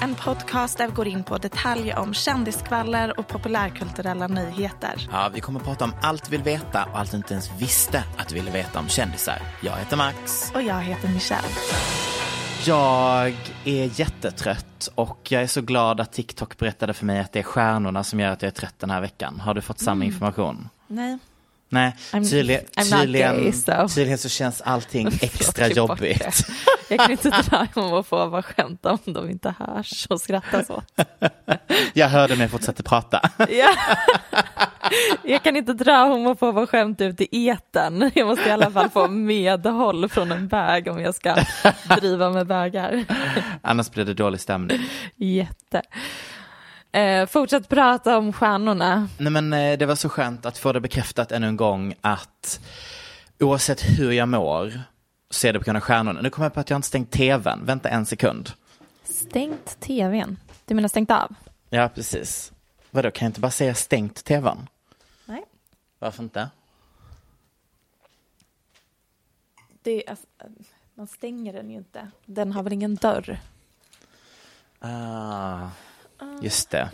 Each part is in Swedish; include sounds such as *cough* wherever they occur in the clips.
en podcast där vi går in på detaljer om kändiskvaller och populärkulturella nyheter. Ja, vi kommer att prata om allt du vill veta och allt du inte ens visste att du ville veta om kändisar. Jag heter Max. Och jag heter Michelle. Jag är jättetrött och jag är så glad att TikTok berättade för mig att det är stjärnorna som gör att jag är trött den här veckan. Har du fått samma information? Nej. Nej, I'm- tydligen, I'm not tydligen, gay, so. tydligen så känns allting *laughs* extra jobbigt. *laughs* Jag kan inte dra om att få vara skämta om de inte hörs och skrattas *laughs* åt. Jag hörde mig fortsätta prata. Ja. Jag kan inte dra homofoba skämt ut i eten. Jag måste i alla fall få medhåll från en bög om jag ska driva med bögar. Annars blir det dålig stämning. Jätte. Eh, fortsätt prata om stjärnorna. Nej men eh, det var så skönt att få det bekräftat ännu en gång att oavsett hur jag mår så är det på grund av stjärnorna. Nu kommer jag på att jag inte stängt tvn. Vänta en sekund. Stängt tvn. Du menar stängt av? Ja, precis. Vadå, kan jag inte bara säga stängt tvn? Nej. Varför inte? Det är, alltså, man stänger den ju inte. Den har väl ingen dörr? Ah, just det.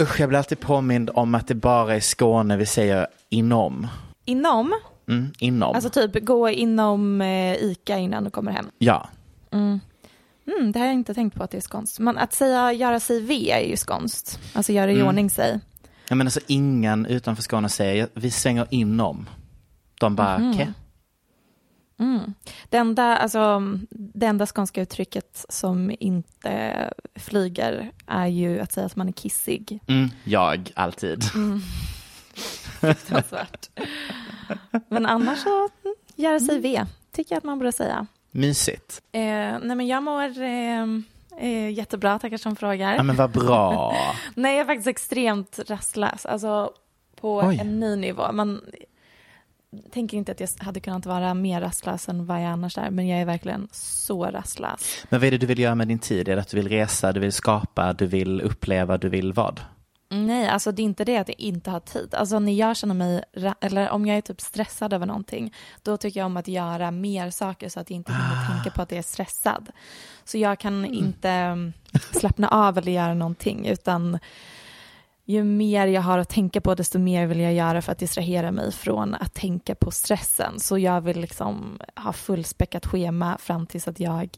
Usch, jag blir alltid påmind om att det bara är Skåne vi säger inom. Inom? Mm, inom. Alltså typ gå inom eh, ICA innan du kommer hem. ja. Mm, det har jag inte tänkt på att det är skånskt. Men att säga göra sig V är ju skånskt. Alltså göra i Mm. ordning sig. Jag menar så ingen utanför Skåne säger vi svänger inom. De bara, Mhm. okej. Det enda, alltså, det enda skånska uttrycket som inte flyger är ju att säga att man är kissig. Mm, jag, alltid. *laughs* Fruktansvärt. Men annars så, mm, göra sig V, tycker jag att man borde säga. Mysigt. Eh, nej men jag mår eh, eh, jättebra, tackar som frågar. Ja men vad bra. *laughs* Nej, jag är faktiskt extremt rastlös. Alltså på Oj. en ny nivå. Man tänker inte att jag hade kunnat vara mer rastlös än vad jag annars är. Men jag är verkligen så rastlös. Men vad är det du vill göra med din tid? Är det att du vill resa, du vill skapa, du vill uppleva, du vill vad? Nej, alltså det är inte det att jag inte har tid. Alltså när jag känner mig, eller om jag är typ stressad över någonting, då tycker jag om att göra mer saker så att jag inte hinner tänka på att jag är stressad. Så jag kan inte mm, slappna av eller göra någonting, utan ju mer jag har att tänka på, desto mer vill jag göra för att distrahera mig från att tänka på stressen. Så jag vill liksom ha fullspäckat schema fram tills att jag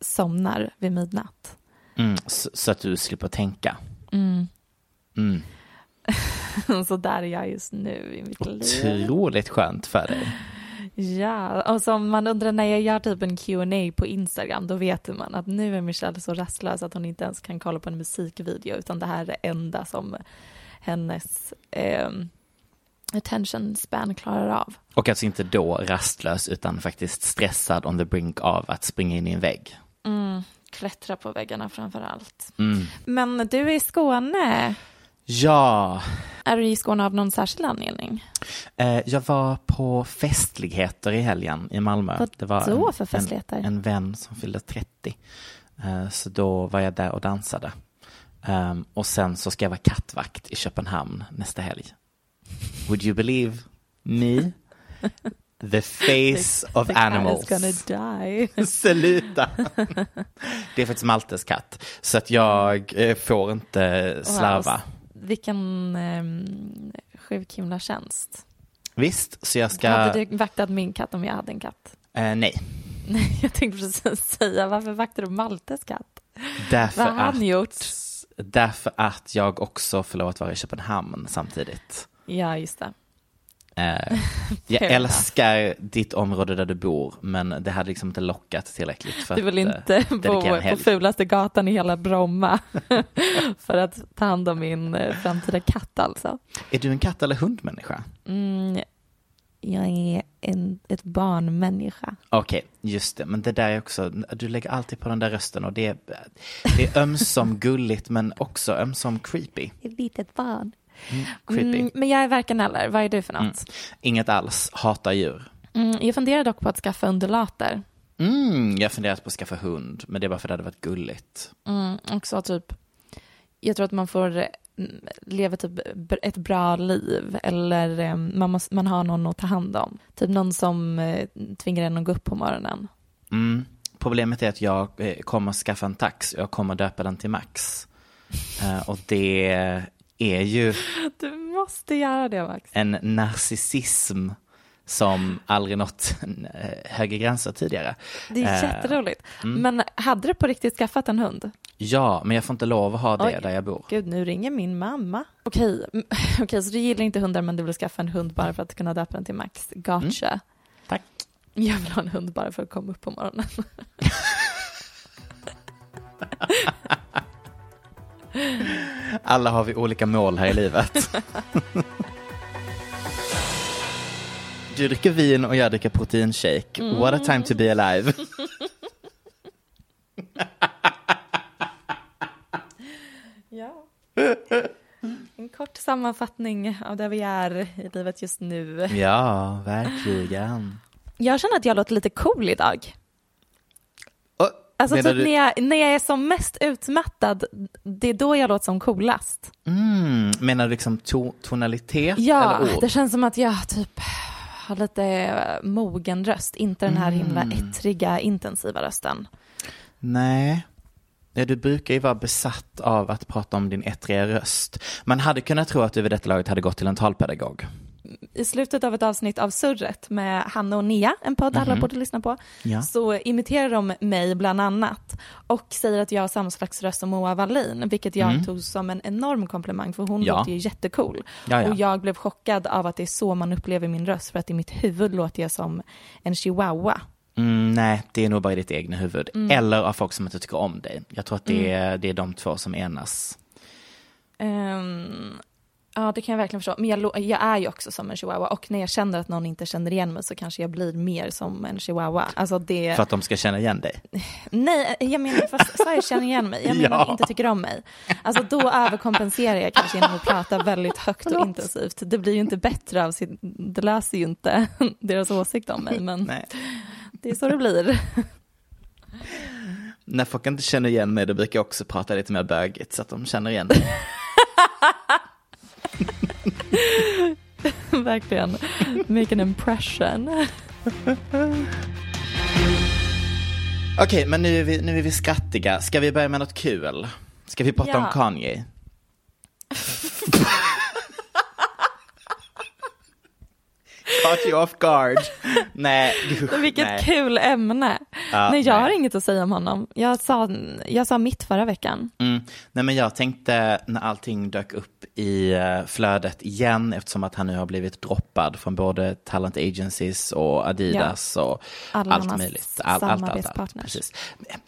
somnar vid midnatt. Mm, så, så att du slipper tänka. Mm. Mm. *laughs* Så där är jag just nu i mitt liv. Otroligt skönt för dig. Ja, och som man undrar när jag gör typ en Q&A på Instagram, då vet man att nu är Michelle så rastlös att hon inte ens kan kolla på en musikvideo, utan det här är det enda som hennes eh, attention span klarar av. Och alltså inte då rastlös utan faktiskt stressad on the brink av att springa in i en vägg. Mm, klättra på väggarna framför allt. Mm. Men du är i Skåne. Ja, Är du i Skåne av någon särskild anledning? eh, jag var på festligheter i helgen i Malmö. Vad det var då en, för festligheter? En, en vän som fyllde 30. Eh, så då var jag där och dansade. Ehm, och sen så ska jag vara kattvakt i Köpenhamn nästa helg. Would you believe me? *laughs* The face of The cat animals. is gonna die. *laughs* Sluta! Det är faktiskt Maltes katt. Så att jag eh, får inte slarva. Wow. Vilken um, sjuk himla tjänst. Visst, så jag ska... Hade du vaktat min katt om jag hade en katt? Eh, nej, Nej, *laughs* jag tänkte precis säga, varför vaktar du Maltes katt? därför Vad har han att, gjort? Därför att jag också får lov att vara i Köpenhamn samtidigt. Ja, just det. Eh, jag älskar ditt område där du bor, men det hade liksom inte lockat tillräckligt för Du vill att, inte eh, bo på fulaste gatan i hela Bromma *laughs* för att ta hand om min eh, framtida katt alltså. Är du en katt eller hundmänniska? Mm, jag är en, ett barnmänniska. Okej, just det. Men det där är också, du lägger alltid på den där rösten och det är, det är ömsom gulligt men också ömsom creepy. Ett litet barn. Creepy. Mm, men jag är varken eller. Vad är du för något? Inget alls, hatar djur. Mm, jag funderar dock på att skaffa undulater. Mm, jag har funderat på att skaffa hund, men det är bara för att det hade varit gulligt. Mm, också typ, jag tror att man får mm, leva typ ett bra liv eller eh, man, måste, man har någon att ta hand om. Typ någon som eh, tvingar en att gå upp på morgonen. Mm. Problemet är att jag eh, kommer skaffa en tax och jag kommer döpa den till Max. Eh, och det är ju Du måste göra det Max. en narcissism som aldrig nått eh, högre gränser tidigare. Det är Eh, jätteroligt. Men hade du på riktigt skaffat en hund? Ja, men jag får inte lov att ha det Oj. där jag bor. Gud, nu ringer min mamma. Okej, mm, *laughs* okej, så du gillar inte hundar men du vill skaffa en hund bara för att kunna döpa den till Max. Gotcha. Tack. Jag vill ha en hund bara för att komma upp på morgonen. *laughs* Alla har vi olika mål här i livet. Du dricker vin och jag dricker proteinshake. What a time to be alive. Ja. En kort sammanfattning av där vi är i livet just nu. Ja, verkligen. Jag känner att jag låter lite cool idag. Alltså typ du- när, jag, när jag är som mest utmattad, det är då jag låter som coolast. Mm, menar du liksom to- tonalitet Ja, eller ord? det känns som att jag typ har lite eh, mogen röst, inte den här himla Mm. ettriga, intensiva rösten. Nej. Ja, du brukar ju vara besatt av att prata om din ettriga röst. Man hade kunnat tro att du vid detta laget hade gått till en talpedagog. I slutet av ett avsnitt av Surret med Hanna och Nia, en podd alla borde lyssna på, Mhm. Ja. så imiterar de mig bland annat och säger att jag har samma slags röst som Moa Wallin, vilket jag tog som en enorm komplimang för hon Mm. Ja. låter ju jättecool. Ja, ja. Och jag blev chockad av att det är så man upplever min röst, för att i mitt huvud låter jag som en chihuahua. Mm, nej, det är nog bara i ditt egna huvud. Eller av folk som inte tycker om dig. Jag tror att det är, det är de två som enas. Ehm, ja, det kan jag verkligen förstå. Men jag, jag är ju också som en chihuahua och när jag känner att någon inte känner igen mig så kanske jag blir mer som en chihuahua. Alltså det... För att de ska känna igen dig. *laughs* Nej, jag menar, fast sa jag känner igen mig? Jag menar Ja. inte tycker om mig. Alltså då överkompenserar jag kanske genom att prata väldigt högt och intensivt. Det blir ju inte bättre av sin, det löser ju inte *laughs* deras åsikt om mig, men Nej. *laughs* det är så det blir. När folk inte känner igen mig, då brukar jag också prata lite mer bögigt så att de känner igen mig. *laughs* Verkligen. Make an impression. Okej, men nu är, vi, nu är vi skrattiga. Ska vi börja med något kul? Ska vi prata Ja. om Kanye? *laughs* Caught you off guard. *laughs* Nej, usch, Vilket nej. kul ämne. Ja, nej, jag nej. har inget att säga om honom. Jag sa, jag sa mitt förra veckan. Mm. Nej men jag tänkte när allting dök upp i eh, flödet igen eftersom att han nu har blivit droppad från både talent agencies och Adidas och Alla allt möjligt. All, allt, allt, allt. Precis.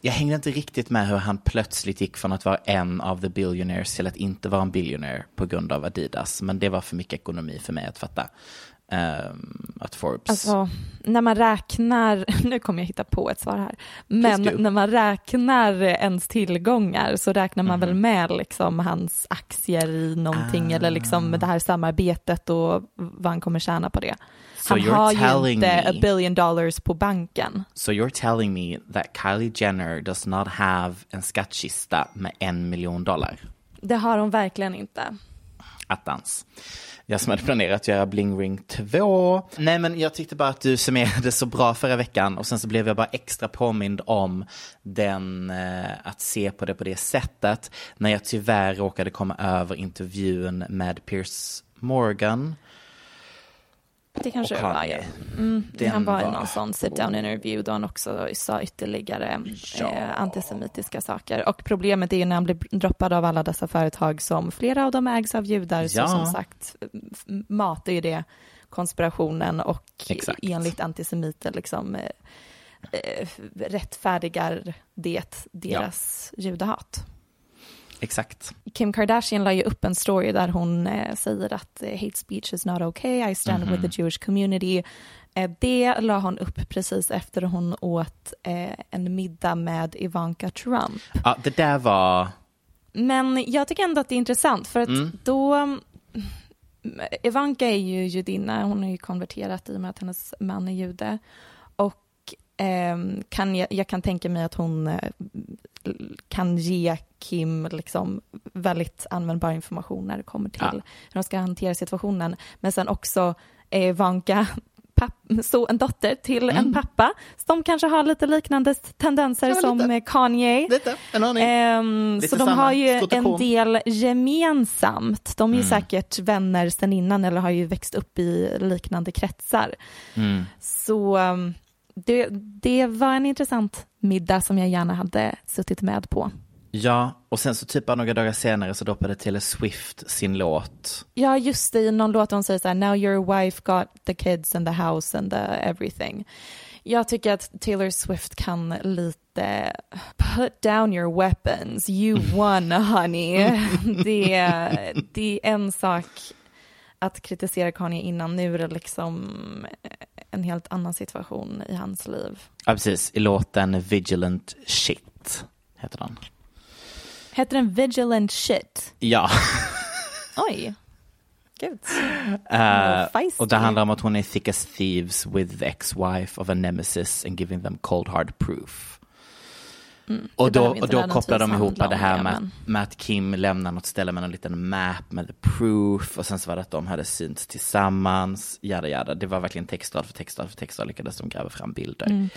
Jag hängde inte riktigt med hur han plötsligt gick från att vara en av the billionaires till att inte vara en billionaire på grund av Adidas. Men det var för mycket ekonomi för mig att fatta. Ehm, att Forbes... Alltså, när man räknar, *laughs* nu kommer jag hitta på ett svar här, men när man räknar ens tillgångar så räknar man Mhm. väl med liksom hans aktier i någonting Ah. eller liksom det här samarbetet och vad han kommer tjäna på det. So han har ju inte me- a billion dollars på banken. So you're telling me that Kylie Jenner does not have en skattkista med en miljon dollar? Det har hon verkligen inte. Attans. Jag som hade planerat att göra Bling Ring 2. Nej men jag tyckte bara att du summerade så bra förra veckan och sen så blev jag bara extra påmind om den, eh, att se på det på det sättet. När jag tyvärr råkade komma över intervjun med Pierce Morgan. Det kanske det var, ja. Mm, han var i någon sån sit down interview då han också sa ytterligare Ja. eh, antisemitiska saker. Och problemet är ju när han blir droppad av alla dessa företag som flera av dem ägs av judar. Så Ja. som sagt, f- matar ju det konspirationen och Exakt. enligt antisemiter liksom eh, eh, rättfärdigar det deras judehat. Exakt. Kim Kardashian la ju upp en story där hon eh, säger att eh, hate speech is not okay, I stand with the Jewish community. Eh, det la hon upp precis efter hon åt eh, en middag med Ivanka Trump. Ja, det där var... Men jag tycker ändå att det är intressant för att Mm. då mm, Ivanka är ju judinna, hon har ju konverterat i och med att hennes man är jude. Och ehm, kan jag, jag kan tänka mig att hon eh, kan ge Kim liksom väldigt användbar information när det kommer till Ja. hur de ska hantera situationen. Men sen också är Ivanka papp, så en dotter till en pappa som kanske har lite liknande tendenser Mm. Ja, som lite. eh, Kanye. Lite, en aning. Ehm, Lite så de samma har ju skott och en del gemensamt. De är ju Mm. säkert vänner sen innan eller har ju växt upp i liknande kretsar. Mm. Så um, det, det var en intressant middag som jag gärna hade suttit med på. Ja, och sen så typ bara några dagar senare så droppade Taylor Swift sin låt. Ja, just det, i någon låt hon säger så här, now your wife got the kids and the house and the everything. Jag tycker att Taylor Swift kan lite put down your weapons, you *laughs* won honey. *laughs* det, det är en sak att kritisera Kanye innan, nu är det liksom en helt annan situation i hans liv. Ja, precis. I låten Vigilant Shit heter den. Heter den Vigilant Shit? Ja. *laughs* Oj. Gud. Eh, feisty. och det handlar om att hon är thick as thieves with the ex-wife of a nemesis and giving them cold hard proof. Och det då, och då kopplar de ihop det här det, med, men- med att Kim lämnar något ställe med en liten map med the proof och sen så var det att de hade synts tillsammans, jada jada. Det var verkligen textrad för textrad för textrad lyckades de gräva fram bilder. Mm.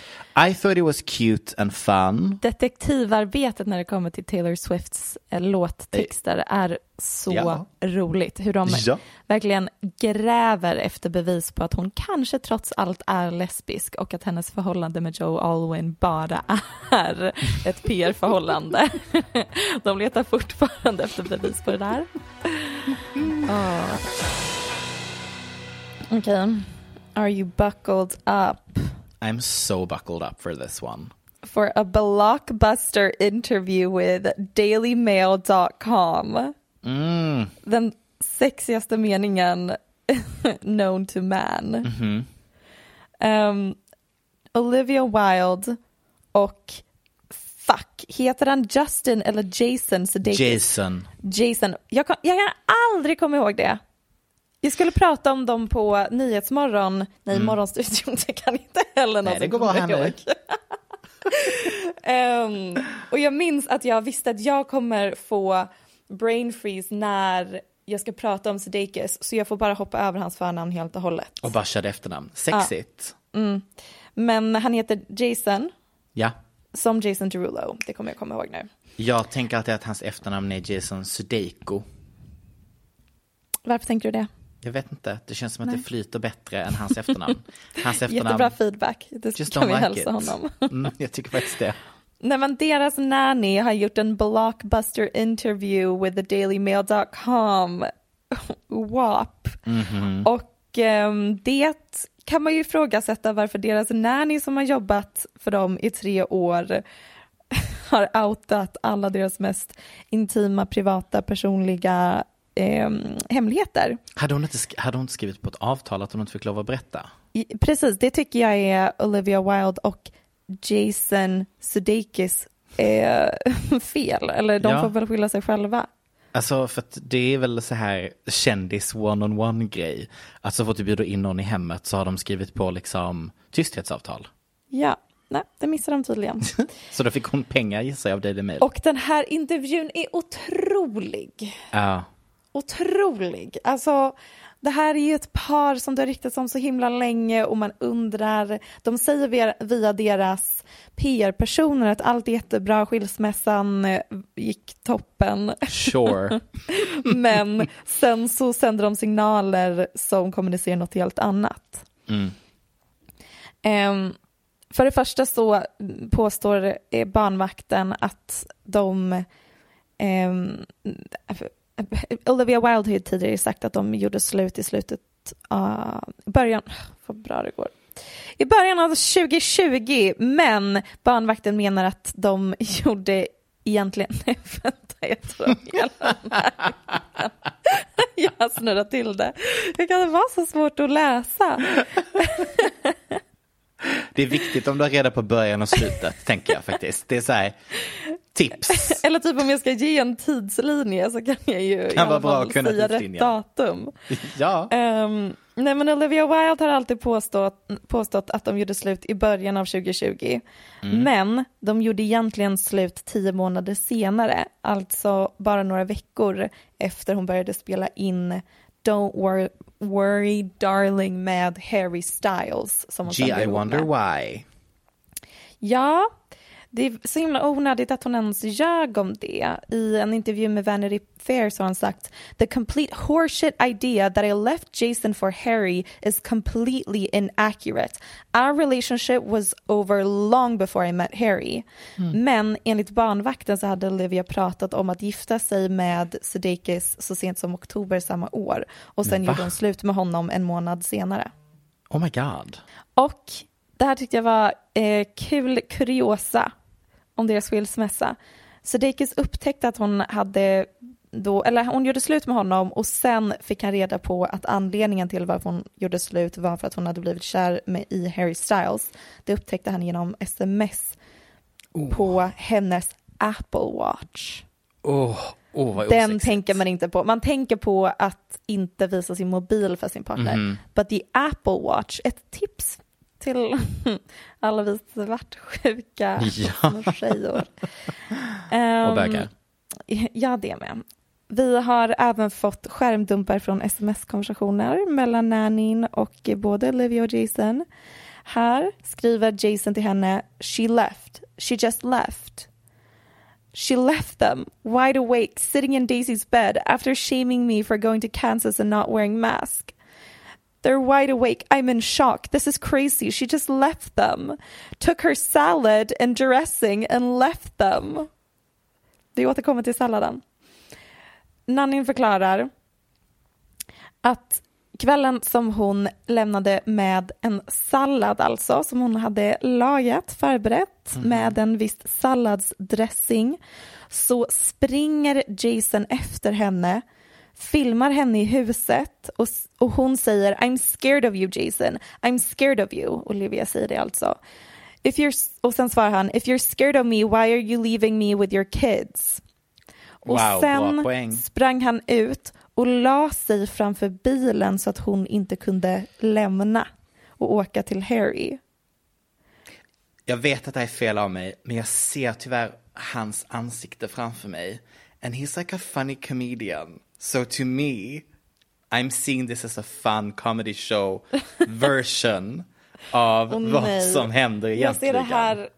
I thought it was cute and fun. Detektivarbetet när det kommer till Taylor Swifts eh, låttexter är så Ja. roligt. Hur de Ja. verkligen gräver efter bevis på att hon kanske trots allt är lesbisk och att hennes förhållande med Joe Alwyn bara är ett PR-förhållande. *laughs* De letar fortfarande efter bevis på det där. Oh. Okej. Okay. Are you buckled up? I'm so buckled up for this one. for a blockbuster interview with dailymail.com. Mm. Den sexigaste meningen *laughs* known to man. Mhm. Um, Olivia Wilde och fuck, heter han Justin eller Jason Sudeikis? Jason. Jason. Jag kan, jag kan aldrig komma ihåg det. Jag skulle prata om dem på Nyhetsmorgon, nej morgonstudion, *laughs* det kan inte heller någon Mm. Nej, det går bra ihåg. *laughs* Ehm, och jag minns att jag visste att jag kommer få brain freeze när jag ska prata om Sudeikis, så jag får bara hoppa över hans förnamn helt och hållet. Och bara körde efternamn. Sexigt. Men han heter Jason, Ja. som Jason Derulo, det kommer jag komma ihåg nu. Jag tänker alltid att hans efternamn är Jason Sudeiko. Varför tänkte du det? Jag vet inte, det känns som att det flyter bättre än hans efternamn. *laughs* Hans efternamn, Jättebra feedback, det just kan vi like hälsa it. honom. Mm, jag tycker faktiskt det. Nej men deras nanny har gjort en blockbuster interview with the dailymail.com WAP. Och ehm, det kan man ju ifrågasätta varför deras nanny som har jobbat för dem i tre år *laughs* har outat alla deras mest intima, privata, personliga eh, hemligheter. Hade hon, inte, hade hon inte skrivit på ett avtal att hon inte fick lov att berätta? Precis, det tycker jag är Olivia Wilde och Jason Sudeikis eh, *laughs* fel. Eller de Ja. får väl skylla sig själva. Alltså för att det är väl så här kändis one-on-one grej. Att så fort du bjuder in någon i hemmet så har de skrivit på liksom tysthetsavtal. Ja, nej, det missar de tydligen. *laughs* Så då fick hon pengar gissar jag av Daily Mail. och den här intervjun är otrolig. Ja, Otrolig. Alltså, det här är ju ett par som det har ryktats om så himla länge och man undrar, de säger via, via deras PR-personer att allt är jättebra, skilsmässan eh, gick toppen. sure. *laughs* Men sen så sänder de signaler som kommunicerar något helt annat. Mm. Ehm, för det första så påstår eh, barnvakten att de ehm, Olivia Wilde har ju tidigare sagt att de gjorde slut i slutet av början, vad bra det går. I början av 2020, men barnvakten menar att de *laughs* gjorde egentligen, nej *laughs* vänta jag tror hela den här Jag har snurrat till det. Hur kan det vara så svårt att läsa? *laughs* Det är viktigt om du har reda på början och slutet, tänker jag faktiskt. Det är så här, tips. *laughs* Eller typ om jag ska ge en tidslinje så kan jag ju i Kan vara alla fall säga rätt datum. *laughs* Ja. Um, nej men Olivia Wilde har alltid påstått, påstått att de gjorde slut i början av 2020. Mm. Men de gjorde egentligen slut tio månader senare, alltså bara några veckor efter hon började spela in Don't worry, worry darling med Harry Styles. Som hon Gee, I wonder med. why. Ja, det är så himla onödigt att hon ens ljög om det. I en intervju med Vanity Fair så har han sagt The complete horseshit idea that I left Jason for Harry is completely inaccurate. Our relationship was over long before I met Harry. Men enligt barnvakten så hade Olivia pratat om att gifta sig med Sudeikis så sent som oktober samma år. Och sen Va? gjorde hon slut med honom en månad senare. Oh my god. Och det här tyckte jag var eh, kul kuriosa om deras skilsmässa. Sudeikis upptäckte att hon hade då, eller hon gjorde slut med honom och sen fick han reda på att anledningen till varför hon gjorde slut var för att hon hade blivit kär med, i Harry Styles. Det upptäckte han genom sms på hennes Apple Watch. Oh, oh Den tänker man inte på. Man tänker på att inte visa sin mobil för sin partner. Mhm. But the Apple Watch, ett tips till *laughs* alla vi svartsjuka Ja. tjejor. *laughs* Och Um, bögar. Ja, det med. Vi har även fått skärmdumpar från sms-konversationer mellan Nanin och både Olivia och Jason. Här skriver Jason till henne, she left, she just left. She left them, wide awake, sitting in Daisy's bed after shaming me for going to Kansas and not wearing mask. They're wide awake. I'm in shock. This is crazy. She just left them. Took her salad and dressing and left them. Vi återkommer till salladen. Nannin förklarar att kvällen som hon lämnade med en sallad alltså, som hon hade lagat, förberett med en viss salladsdressing, så springer Jason efter henne, filmar henne i huset och, och hon säger I'm scared of you Jason, I'm scared of you. Olivia säger det alltså. If you're, och sen svarar han, if you're scared of me, why are you leaving me with your kids? Och Wow, sen sprang han ut och la sig framför bilen så att hon inte kunde lämna och åka till Harry. Jag vet att det här är fel av mig, men jag ser tyvärr hans ansikte framför mig. And he's like a funny comedian. So to me, I'm seeing this as a fun comedy show *laughs* version av Åh, vad nej. som händer Jag egentligen. ser det här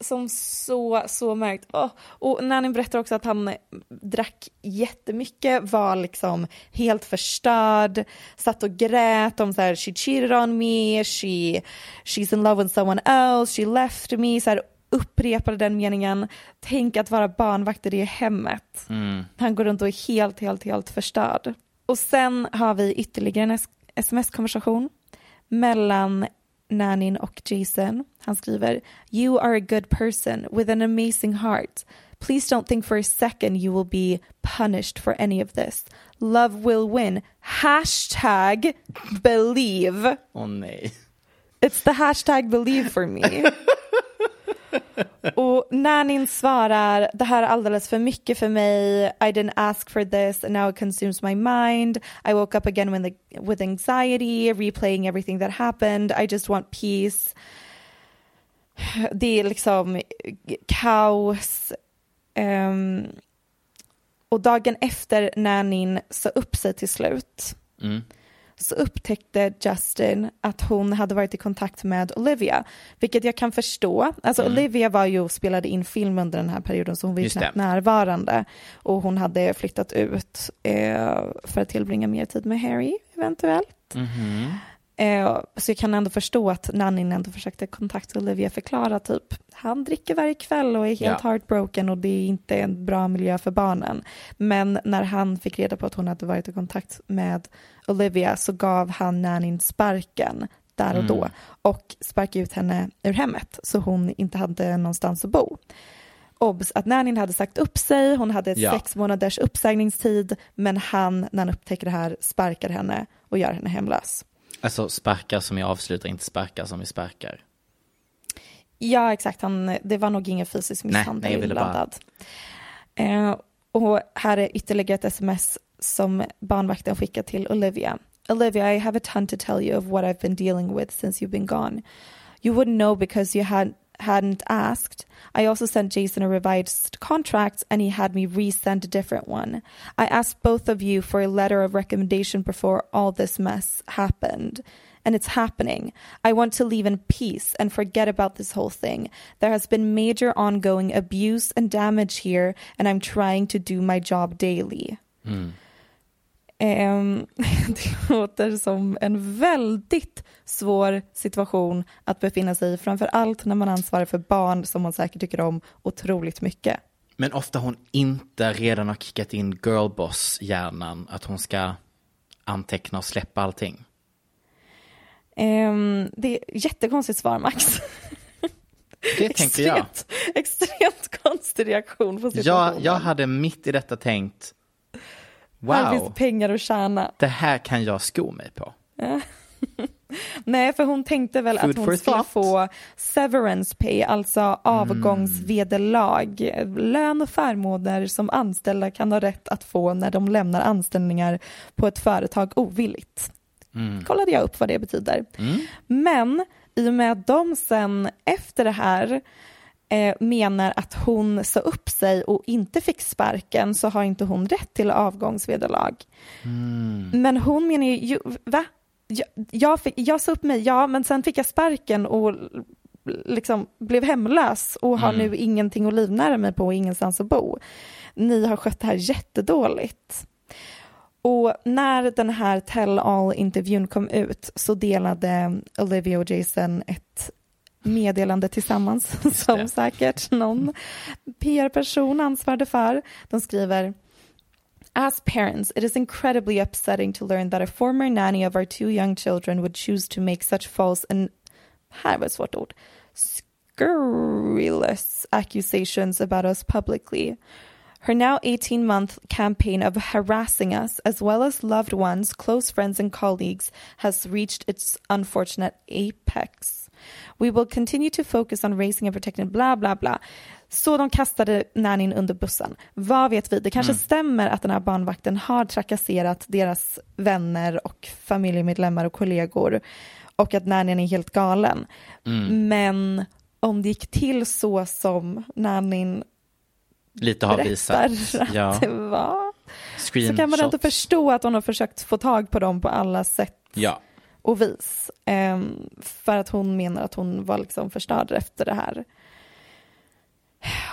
som så, så märkt. Åh, och Nanny berättar också att han drack jättemycket, var liksom helt förstörd, satt och grät om så här, she cheated on me, she, she's in love with someone else, she left me, så här, upprepade den meningen. Tänk att vara barnvakt i det hemmet. Han går runt och är helt, helt, helt förstörd. Och sen har vi ytterligare en sms-konversation mellan Nanin och Jason. Han skriver You are a good person with an amazing heart Please don't think for a second you will be punished for any of this. Love will win. Hashtag believe. Åh nej. It's the hashtag believe for me. *laughs* Och Nanin svarar, det här är alldeles för mycket för mig. I didn't ask for this and now it consumes my mind. I woke up again with, with anxiety, replaying everything that happened. I just want peace. Det är liksom kaos. Um, och dagen efter Nanin sa upp sig till slut Mm så upptäckte Justin att hon hade varit i kontakt med Olivia, vilket jag kan förstå. Alltså Mm. Olivia var ju och spelade in film under den här perioden så hon var ju knappt närvarande och hon hade flyttat ut eh, för att tillbringa mer tid med Harry eventuellt. Mhm. Eh, så jag kan ändå förstå att Nannin ändå försökte kontakta Olivia förklara typ han dricker varje kväll och är helt Ja. heartbroken och det är inte en bra miljö för barnen. Men när han fick reda på att hon hade varit i kontakt med Olivia så gav han Nannin sparken där och då Mm. och sparkade ut henne ur hemmet så hon inte hade någonstans att bo. Obs att Nannin hade sagt upp sig, hon hade Ja. sex månaders uppsägningstid men han när han upptäcker det här sparkar henne och gör henne hemlös. Alltså sparkar som jag avslutar, inte sparkar som vi sparkar. Ja, exakt. Han, det var nog ingen fysisk Nej, misshandel nej, jag ville bara- inblandad. Eh, och här är ytterligare ett sms som barnvakten skickar till Olivia. Olivia, I have a ton to tell you of what I've been dealing with since you've been gone. You wouldn't know because you had, hadn't asked. I also sent Jason a revised contract and he had me resend a different one. I asked both of you for a letter of recommendation before all this mess happened. And it's happening. I want to leave in peace and forget about this whole thing. There has been major ongoing abuse and damage here, and I'm trying to do my job daily. Ehm, *laughs* det låter som en väldigt svår situation att befinna sig i, framför allt när man ansvarar för barn som man säkert tycker om otroligt mycket. Men ofta hon inte redan har kickat in girlboss-hjärnan, att hon ska anteckna och släppa allting. Ehm, det är jättekonstigt svar, Max. *laughs* Det tänker jag. Extremt, konstig reaktion på situationen. jag hade mitt i detta tänkt, Här finns wow, det pengar att tjäna. det här kan jag sko mig på. *laughs* Nej, för hon tänkte väl Food att hon skulle thought. få severance pay, alltså avgångsvederlag, lön och förmåner som anställda kan ha rätt att få när de lämnar anställningar på ett företag ovilligt. Kollade jag upp vad det betyder. Men i och med att de sen efter det här eh, menar att hon sa upp sig och inte fick sparken så har inte hon rätt till avgångsvederlag. Men hon menar ju, va? Jag, jag, fick, jag sa upp mig, ja, men sen fick jag sparken och liksom blev hemlös och har nu ingenting att livnära mig på och ingenstans att bo. Ni har skött det här jättedåligt. Och när den här tell all-intervjun kom ut så delade Olivia och Jason ett meddelande tillsammans *laughs* som säkert någon PR-person ansvarade för. De skriver As parents, it is incredibly upsetting to learn that a former nanny of our two young children would choose to make such false and här var ett svårt ord scurrilous accusations about us publicly. Her now 18 month campaign of harassing us, as well as loved ones, close friends, and colleagues, has reached its unfortunate apex. We will continue to focus on raising and protecting bla bla bla. Så de kastade Nannin under bussen. Vad vet vi? Det kanske stämmer att den här barnvakten har trakasserat deras vänner och familjemedlemmar och kollegor och att Nannin är helt galen. Men om det gick till så som Nannin Lite har visat. att *laughs* Ja. det var så kan man ändå förstå att hon har försökt få tag på dem på alla sätt Ja. Och vis. Ehm, för att hon menar att hon var liksom förstörd efter det här.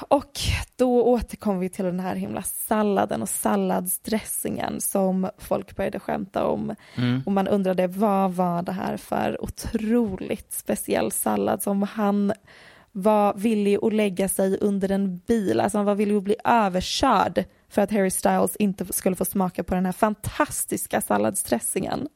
Och då återkommer vi till den här himla salladen och salladsdressingen som folk började skämta om. Och man undrade vad var det här för otroligt speciell sallad som han var villig att lägga sig under en bil, alltså han var villig att bli överkörd för att Harry Styles inte skulle få smaka på den här fantastiska salladsdressingen.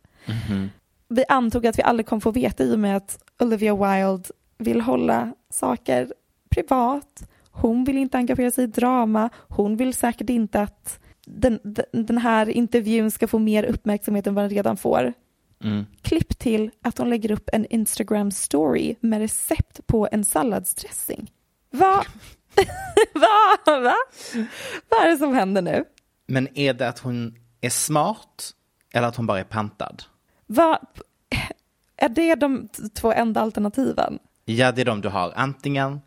Vi antog att vi aldrig kommer få veta i och med att Olivia Wilde vill hålla saker privat hon vill inte engagera sig i drama, hon vill säkert inte att den, den här intervjun ska få mer uppmärksamhet än vad den redan får. Mm. Klipp till att hon lägger upp en Instagram story med recept på en salladsdressing. Va? *laughs* Va? Va? Vad är det som händer nu? Men är det att hon är smart eller att hon bara är pantad? Va? Är det de två enda alternativen? Ja, det är de du har. Antingen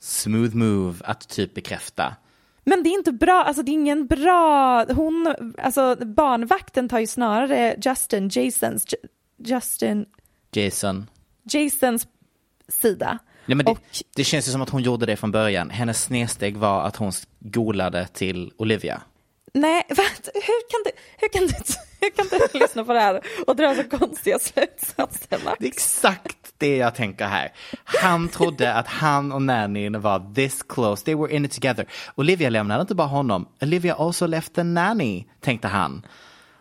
smooth move, att typ bekräfta. Men det är inte bra, alltså det är ingen bra, hon, alltså barnvakten tar ju snarare Justin, Jasons, J- Justin, Jason. Jasons sida. Ja, men det, Och- det känns ju som att hon gjorde det från början. Hennes snedsteg var att hon golade till Olivia. Nej, *laughs* vänta, hur kan du, hur kan du, hur kan du *laughs* lyssna på det här och dra så konstiga slutsatser? Max? Det är exakt det jag tänker här. Han trodde att han och Nannyn var this close, they were in it together. Olivia lämnade inte bara honom, Olivia also left the nanny, tänkte han.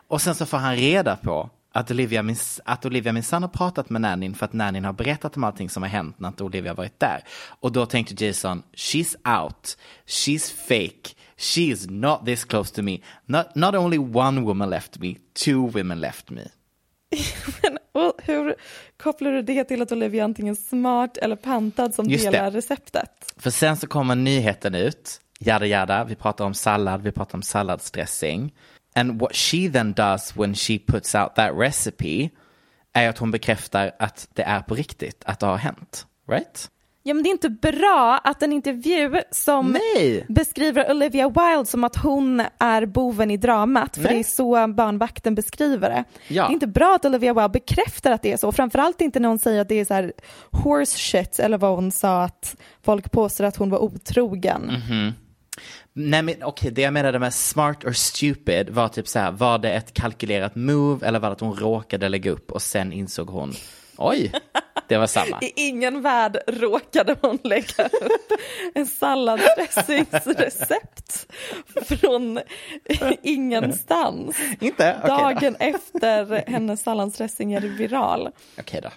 Och sen så får han reda på att Olivia, att Olivia minsann har pratat med Nannyn för att Nannyn har berättat om allting som har hänt när inte Olivia varit där. Och då tänkte Jason, she's out, she's fake, she is not this close to me. Not, not only one woman left me, two women left me. *laughs* Men, och hur kopplar du det till att Olivia antingen smart eller pantad som Just det. delar receptet? För sen så kommer nyheten ut, jada jada, vi pratar om sallad, vi pratar om salladsdressing. And what she then does when she puts out that recipe är att hon bekräftar att det är på riktigt, att det har hänt. Right? Ja men det är inte bra att en intervju som Nej! beskriver Olivia Wilde som att hon är boven i dramat, för Nej. det är så barnvakten beskriver det. Ja. Det är inte bra att Olivia Wilde bekräftar att det är så, framförallt inte när hon säger att det är så här horse shit, eller vad hon sa att folk påstår att hon var otrogen. Mhm. Nej men okej, det jag menade med smart or stupid var typ så här, var det ett kalkylerat move eller var det att hon råkade lägga upp och sen insåg hon, oj, *laughs* det var samma. I ingen värld råkade hon lägga upp en salladsdressingsrecept från ingenstans. Inte? Då. Dagen efter hennes salladsdressing är viral. Okej då.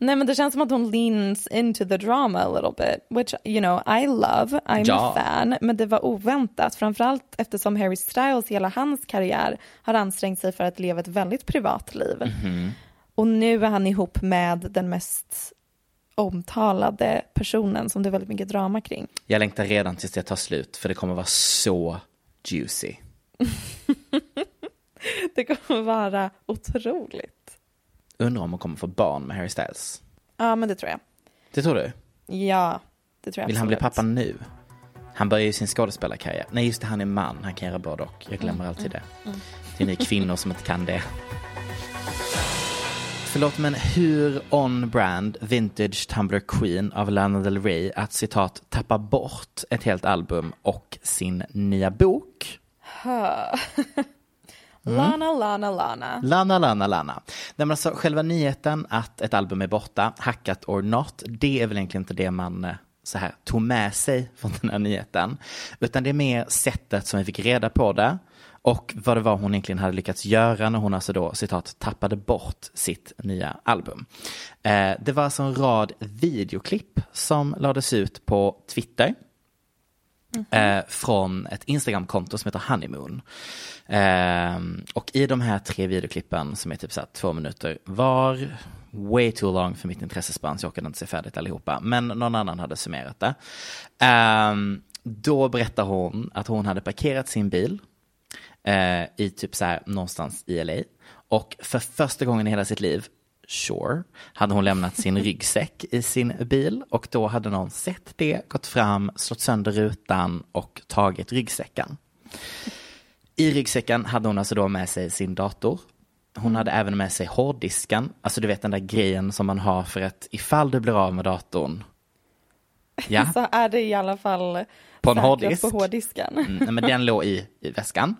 Nej men det känns som att hon leans into the drama a little bit, which you know I love, I'm Ja. a fan, men det var oväntat, framförallt eftersom Harry Styles hela hans karriär har ansträngt sig för att leva ett väldigt privat liv. Mhm. Och nu är han ihop med den mest omtalade personen som det är väldigt mycket drama kring. Jag längtar redan tills det tar slut för det kommer vara så juicy. *laughs* Det kommer vara otroligt. Undrar om hon kommer få barn med Harry Styles. Ja men det tror jag. Det tror du? Ja, det tror jag Vill han bli absolut. pappa nu? Han börjar ju sin skådespelarkarriär. Nej just det, han är man. Han kan göra både och. Jag glömmer Mm, alltid det. Det är ni kvinnor som inte kan det. Förlåt, men hur on-brand vintage Tumblr Queen av Lana Del Rey att citat tappa bort ett helt album och sin nya bok? *laughs* Lana, Lana, Lana. Lana, Lana, Lana. Nej, men alltså, själva nyheten att ett album är borta, hackat or not, det är väl egentligen inte det man eh, så här, tog med sig från den här nyheten. Utan det är mer sättet som vi fick reda på det och vad det var hon egentligen hade lyckats göra när hon alltså då, citat, tappade bort sitt nya album. Eh, det var alltså en rad videoklipp som lades ut på Twitter eh, från ett Instagramkonto som heter Honeymoon. Eh, och i de här tre videoklippen som är typ så här två minuter var, way too long för mitt intressespann så jag orkade inte se färdigt allihopa, men någon annan hade summerat det. Eh, då berättar hon att hon hade parkerat sin bil eh, i typ så här någonstans i LA. Och för första gången i hela sitt liv, sure, hade hon lämnat sin *laughs* ryggsäck i sin bil och då hade någon sett det, gått fram, slått sönder rutan och tagit ryggsäcken. I ryggsäcken hade hon alltså då med sig sin dator. Hon hade även med sig hårddisken, alltså du vet den där grejen som man har för att ifall du blir av med datorn, ja, *laughs* Så är det i alla fall På en hårddisk. på hårddisken. Mm, men den låg i, i väskan.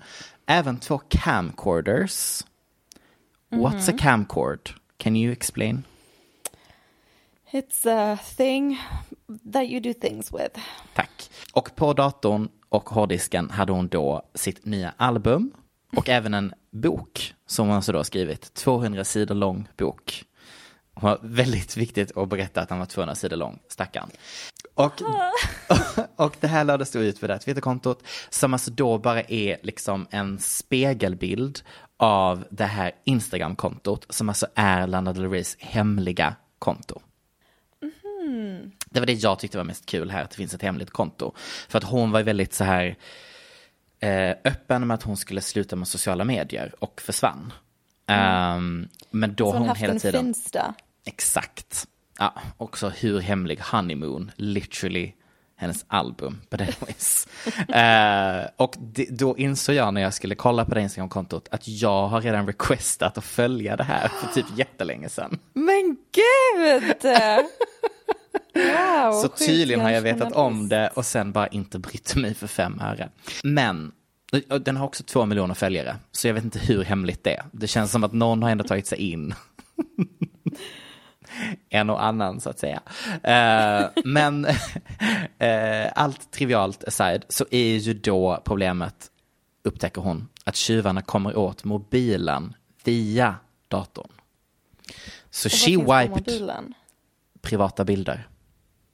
Även två camcorders. What's a camcord? Can you explain? It's a thing that you do things with. Tack. Och på datorn och hårddisken hade hon då sitt nya album och även en bok som hon alltså då skrivit. 200 sidor lång bok. Har väldigt viktigt att berätta att han var 200 sidor lång, stackarn. Och, *laughs* och det här lades då ut på det här Twitterkontot som alltså då bara är liksom en spegelbild av det här Instagram-kontot som alltså är Lana Del Reys hemliga konto. Det var det jag tyckte var mest kul här, att det finns ett hemligt konto. För att hon var väldigt så här eh, öppen med att hon skulle sluta med sociala medier och försvann. Ehm, men då Så hon hon haft hela en tiden... finsta. Exakt. Ja, också hur hemlig Honeymoon, literally hennes album, but anyways. *laughs* Eh, och det, då insåg jag när jag skulle kolla på det Instagram-kontot att jag har redan requestat att följa det här för typ jättelänge sedan. Men gud! *laughs* Wow, Så tydligen har jag vetat om det och sen bara inte brytt mig för fem öre. Men den har också två miljoner följare, så jag vet inte hur hemligt det är. Det känns som att någon har ändå tagit sig in. *laughs* *laughs* en och annan så att säga. Eh, men *laughs* eh, allt trivialt aside så är ju då problemet, upptäcker hon, att tjuvarna kommer åt mobilen via datorn. Så she wiped privata bilder.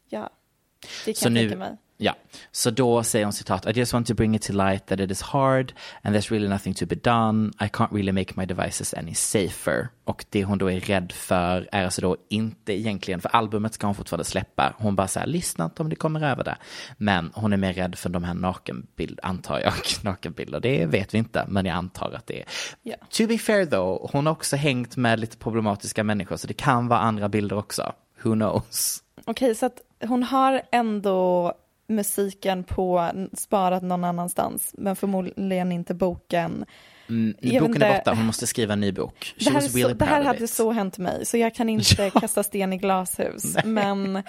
Ja, det kan Så jag nu, tänka mig. Ja, så då säger hon citat, I just want to bring it to light that it is hard and there's really nothing to be done. I can't really make my devices any safer. Och det hon då är rädd för är alltså då inte egentligen, för albumet ska hon fortfarande släppa. Hon bara säger, lyssna inte om det kommer över det. Men hon är mer rädd för de här nakenbilder, antar jag, *laughs* nakenbilder. Det vet vi inte, men jag antar att det är. Ja. To be fair though, hon har också hängt med lite problematiska människor, så det kan vara andra bilder också. Who knows? Okej, så att hon har ändå musiken på sparat någon annanstans, men förmodligen inte boken. Mm, boken är borta, hon måste skriva en ny bok. She Det här, är så, really det här hade så hänt mig, så jag kan inte *laughs* Ja. kasta sten i glashus. Men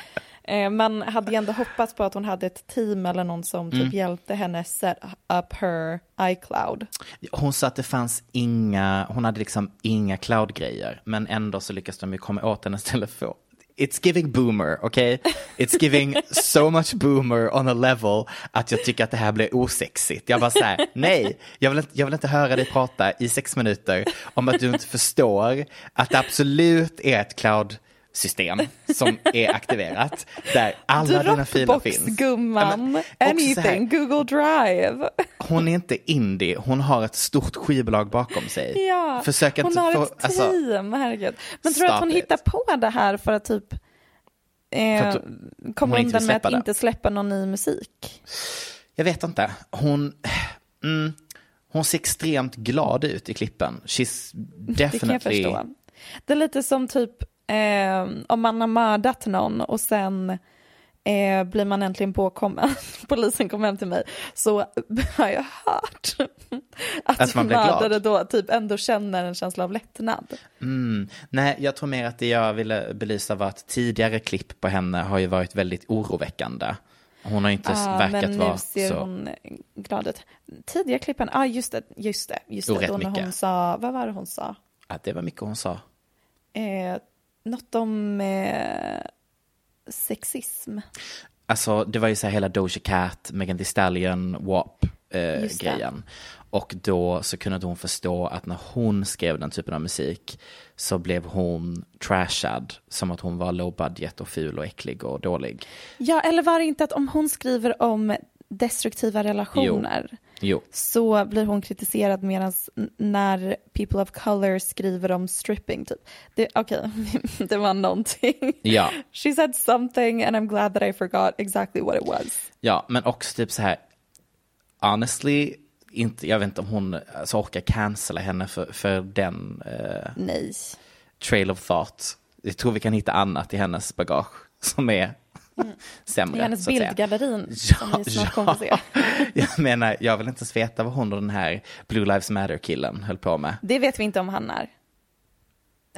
eh, man hade ju ändå hoppats på att hon hade ett team eller någon som typ Mm. hjälpte henne set up her iCloud. Hon sa att det fanns inga, hon hade liksom inga cloud-grejer, men ändå så lyckas de ju komma åt hennes telefon. It's giving boomer, okej? It's giving so much boomer on a level att jag tycker att det här blir osexigt. Jag bara så här, nej, jag vill, inte, jag vill inte höra dig prata i sex minuter om att du inte förstår att det absolut är ett cloud cloud-system som är aktiverat där alla dina filer finns. Dropbox, gumman, Ja, anything, Google Drive. hon är inte indie, hon har ett stort skivbolag bakom sig. Ja, Försök hon har få, ett alltså, team, herregud. Men tror du att hon it. hittar på det här för att typ eh, För att komma hon undan med att det. inte släppa någon ny musik? jag vet inte. Hon, mm, hon ser extremt glad ut i klippen. She's Det kan jag definitely... förstå. Det är lite som typ eh, om man har mördat någon och sen eh, blir man äntligen påkommen, *laughs* polisen kommer hem till mig, så *laughs* har jag hört att, Att man mördare då typ ändå känner en känsla av lättnad. Mm, nej, jag tror mer att det jag ville belysa var att tidigare klipp på henne har ju varit väldigt oroväckande. Hon har inte Ja, verkat men nu vara ser så... hon glad ut. Tidiga klippen, ja ah, just det, just det, just det, då när hon sa, vad var det hon sa? Ja, det var mycket hon sa. Eh, något om eh, sexism. Alltså det var ju så här hela Doja Cat, Megan Thee Stallion, WAP eh. Och då så kunde inte hon förstå att när hon skrev den typen av musik så blev hon trashad som att hon var low budget och ful och äcklig och dålig. Ja, eller var det inte att om hon skriver om destruktiva relationer Jo, så blir hon kritiserad medan när people of color skriver om stripping typ. Okej, *laughs* det var någonting. ja, *laughs* She said something and I'm glad that I forgot exactly what it was. ja, men också typ så här, honestly, inte, jag vet inte om hon alltså, orkar cancella henne för, för den eh, Nej. trail of thought. Jag tror vi kan hitta annat i hennes bagage som är *laughs* sämre. I hennes bildgallerin *laughs* som vi snart kommer få se. Jag menar, jag vill inte ens veta vad hon och den här Blue Lives Matter-killen höll på med. Det vet vi inte om han är.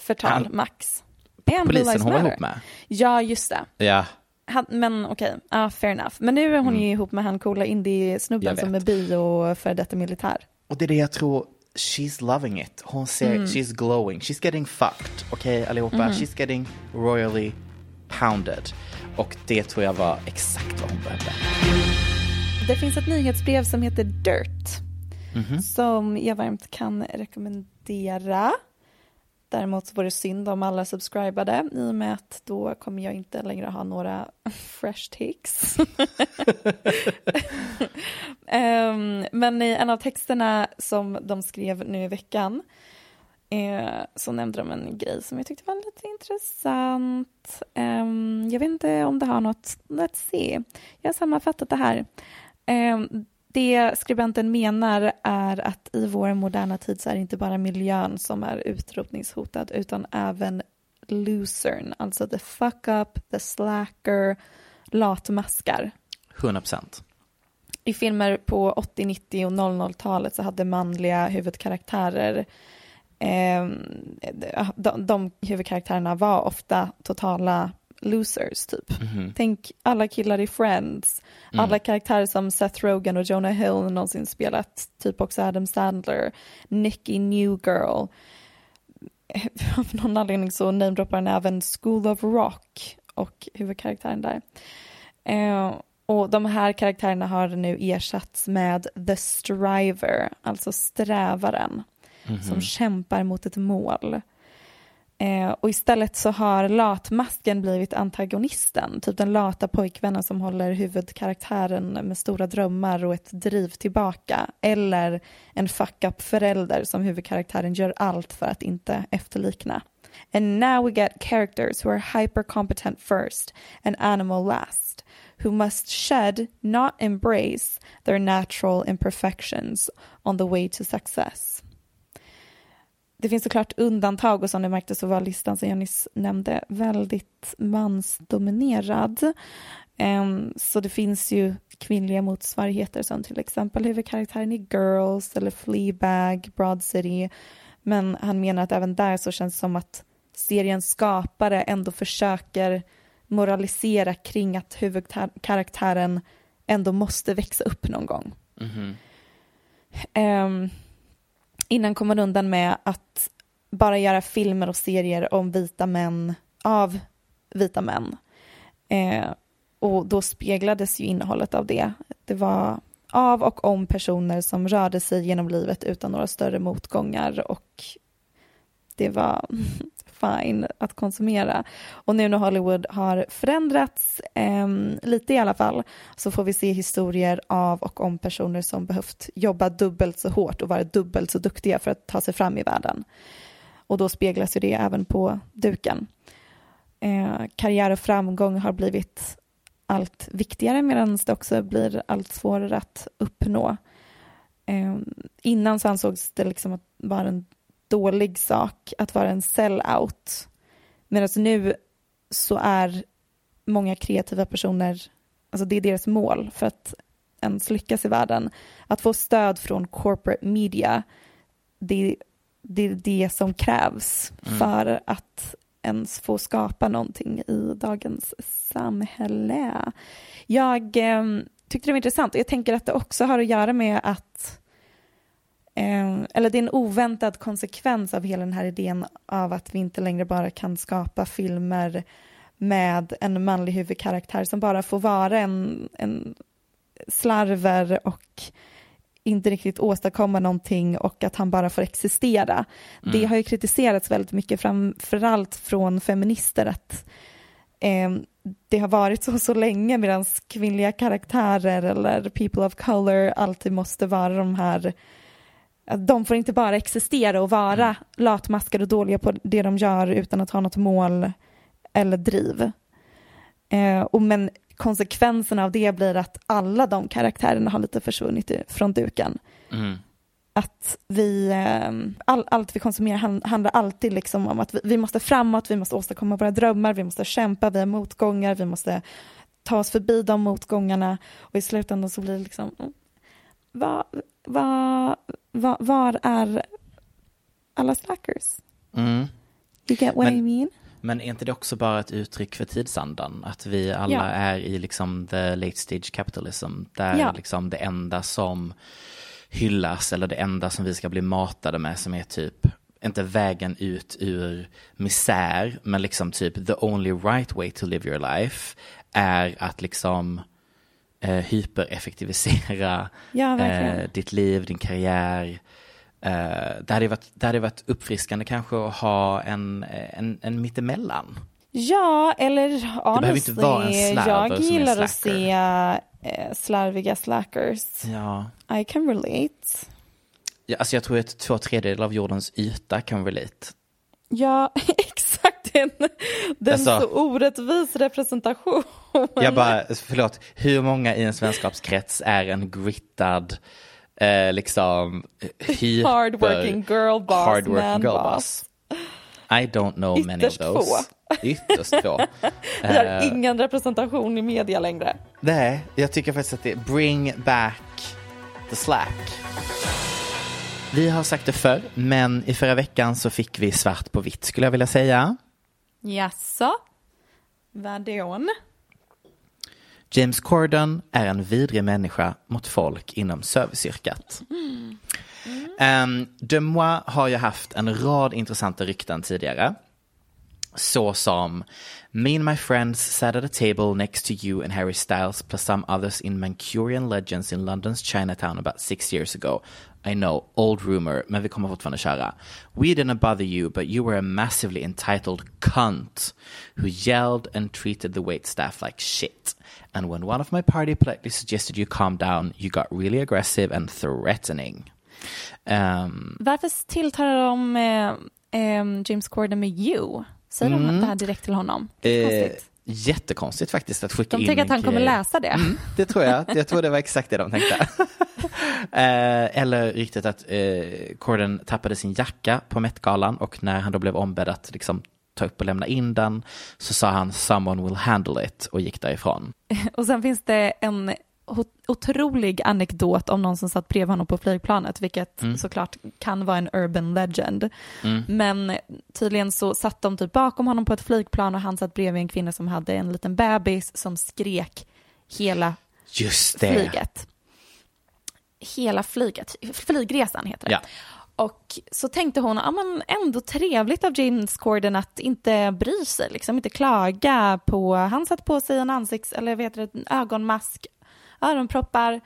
Förtal, Han- Max. Är han Blue Polisen Lives hon var ihop med. Ja, just det. Ja, Han, men okej, ja, fair enough. Men nu är hon ju ihop med han coola indie-snubben som är bi och före detta militär. och det är det jag tror, she's loving it. Hon ser, Mm. she's glowing, she's getting fucked. Okej allihopa, Mm-hmm. she's getting royally pounded. Och det tror jag var exakt vad hon behövde. Det finns ett nyhetsbrev som heter Dirt. Mhm. Som jag varmt kan rekommendera. Däremot så vore det synd om alla subscribade i och med att då kommer jag inte längre ha några *laughs* fresh takes. um, *laughs* men i en av texterna som de skrev nu i veckan eh, så nämnde de en grej som jag tyckte var lite intressant. Um, jag vet inte om det har något, let's see. Jag har sammanfattat det här. Um, det skribenten menar är att i vår moderna tid så är det inte bara miljön som är utrotningshotad utan även losern, alltså the fuck up, the slacker, latmaskar. 100 procent. I filmer på 80, 90 och 00-talet så hade manliga huvudkaraktärer eh, de, de huvudkaraktärerna var ofta totala losers typ. Mm -hmm. Tänk alla killar i Friends, mm. alla karaktärer som Seth Rogen och Jonah Hill någonsin spelat, typ också Adam Sandler, Nicky New Girl. *laughs* Av någon anledning så namedroppar han även School of Rock och huvudkaraktären där. Eh, och de här karaktärerna har nu ersatts med The Striver, alltså strävaren, mm -hmm. som kämpar mot ett mål. Eh, och istället så har latmasken blivit antagonisten, typ den lata pojkvännen som håller huvudkaraktären med stora drömmar och ett driv tillbaka. Eller en fuck-up förälder som huvudkaraktären gör allt för att inte efterlikna. And now we get characters who are hyper competent first and animal last, who must shed, not embrace, their natural imperfections on the way to success det finns såklart undantag och som ni märkte så var listan som jag nyss nämnde väldigt mansdominerad. Um, så det finns ju kvinnliga motsvarigheter som till exempel huvudkaraktären i Girls eller Fleabag, Broad City. Men han menar att även där så känns det som att seriens skapare ändå försöker moralisera kring att huvudkaraktären ändå måste växa upp någon gång. Mm -hmm. um, innan kom man undan med att bara göra filmer och serier om vita män av vita män. Eh, och då speglades ju innehållet av det. Det var av och om personer som rörde sig genom livet utan några större motgångar och det var *laughs* fine att konsumera. Och nu när Hollywood har förändrats, eh, lite i alla fall, så får vi se historier av och om personer som behövt jobba dubbelt så hårt och vara dubbelt så duktiga för att ta sig fram i världen. Och då speglas ju det även på duken. Eh, karriär och framgång har blivit allt viktigare medan det också blir allt svårare att uppnå. Eh, innan så ansågs det liksom att vara en dålig sak att vara en sell-out. Medan nu så är många kreativa personer, alltså det är deras mål för att ens lyckas i världen. Att få stöd från corporate media, det, det är det som krävs mm. för att ens få skapa någonting i dagens samhälle. Jag eh, tyckte det var intressant och jag tänker att det också har att göra med att Eh, eller det är en oväntad konsekvens av hela den här idén av att vi inte längre bara kan skapa filmer med en manlig huvudkaraktär som bara får vara en, en slarver och inte riktigt åstadkomma någonting och att han bara får existera. Mm. Det har ju kritiserats väldigt mycket, framförallt från feminister, att eh, det har varit så så länge medan kvinnliga karaktärer eller people of color alltid måste vara de här de får inte bara existera och vara mm. latmaskade och dåliga på det de gör utan att ha något mål eller driv. Eh, och men konsekvenserna av det blir att alla de karaktärerna har lite försvunnit från duken. Mm. Att vi, eh, all, allt vi konsumerar handlar alltid liksom om att vi, vi, måste framåt, vi måste åstadkomma våra drömmar, vi måste kämpa, vi har motgångar, vi måste ta oss förbi de motgångarna och i slutändan så blir det liksom, mm, vad, vad, vad, var är alla slackers? Mm. You get what men, I mean? Men är inte det också bara ett uttryck för tidsandan? Att vi alla ja. är i liksom the late stage capitalism, där ja. liksom det enda som hyllas eller det enda som vi ska bli matade med som är typ inte vägen ut ur misär, men liksom typ the only right way to live your life är att liksom eh, hypereffektivisera ja, eh, ditt liv, din karriär, Uh, det, hade varit, det hade varit uppfriskande kanske att ha en, en, en mittemellan. Ja, eller behöver inte vara en honestly, jag gillar att se eh, slarviga slackers. Ja. I can relate. ja, alltså jag tror att två tredjedelar av jordens yta kan relate. Ja, *laughs* Det är en, Alltså- så orättvis representation. Jag bara, förlåt, hur många i en vänskapskrets är en grittad, eh, liksom, hyper... Hardworking girl boss, hardworking man girl boss. I don't know many of Ytterst those. Ytterst få. *laughs* Vi har Eh, ingen representation i media längre. Nej, jag tycker faktiskt att det är bring back the slack. Vi har sagt det förr, men i förra veckan så fick vi svart på vitt skulle jag vilja säga. Jaså? Vadån? James Corden är en vidrig människa mot folk inom serviceyrket. Um, Demois har ju haft en rad intressanta rykten tidigare. Så som Me and my friends sat at a table next to you and Harry Styles plus some others in Mancurian Legends in London's Chinatown about six years ago. I know, old rumor, men vi kommer fortfarande köra. We didn't bother you, but you were a massively entitled cunt who yelled and treated the wait staff like shit. And when one of my party politely suggested you calm down, you got really aggressive and threatening. Um, Varför tilltalar de eh, eh, James Corden med you? Säger de det här direkt till honom? Mm. eh, konstigt. jättekonstigt faktiskt att skicka De in tänker en att han kommer läsa det. Mm, det tror jag. Jag tror det var exakt det de tänkte. *laughs* *laughs* eh, eller riktigt att eh, Corden tappade sin jacka på Met-galan och när han då blev ombedd att liksom ta upp och lämna in den så sa han someone will handle it och gick därifrån. *laughs* Och sen finns det en otrolig anekdot om någon som satt bredvid honom på flygplanet, vilket Mm. såklart kan vara en urban legend. Men tydligen så satt de typ bakom honom på ett flygplan och han satt bredvid en kvinna som hade en liten bebis som skrek hela Just det. flyget. Hela flyget, flygresan heter det. Ja. Och så tänkte hon, ja men ändå trevligt av James Corden att inte bry sig, liksom inte klaga på, han satt på sig en ansikts, eller vet du, en ögonmask, öronproppar,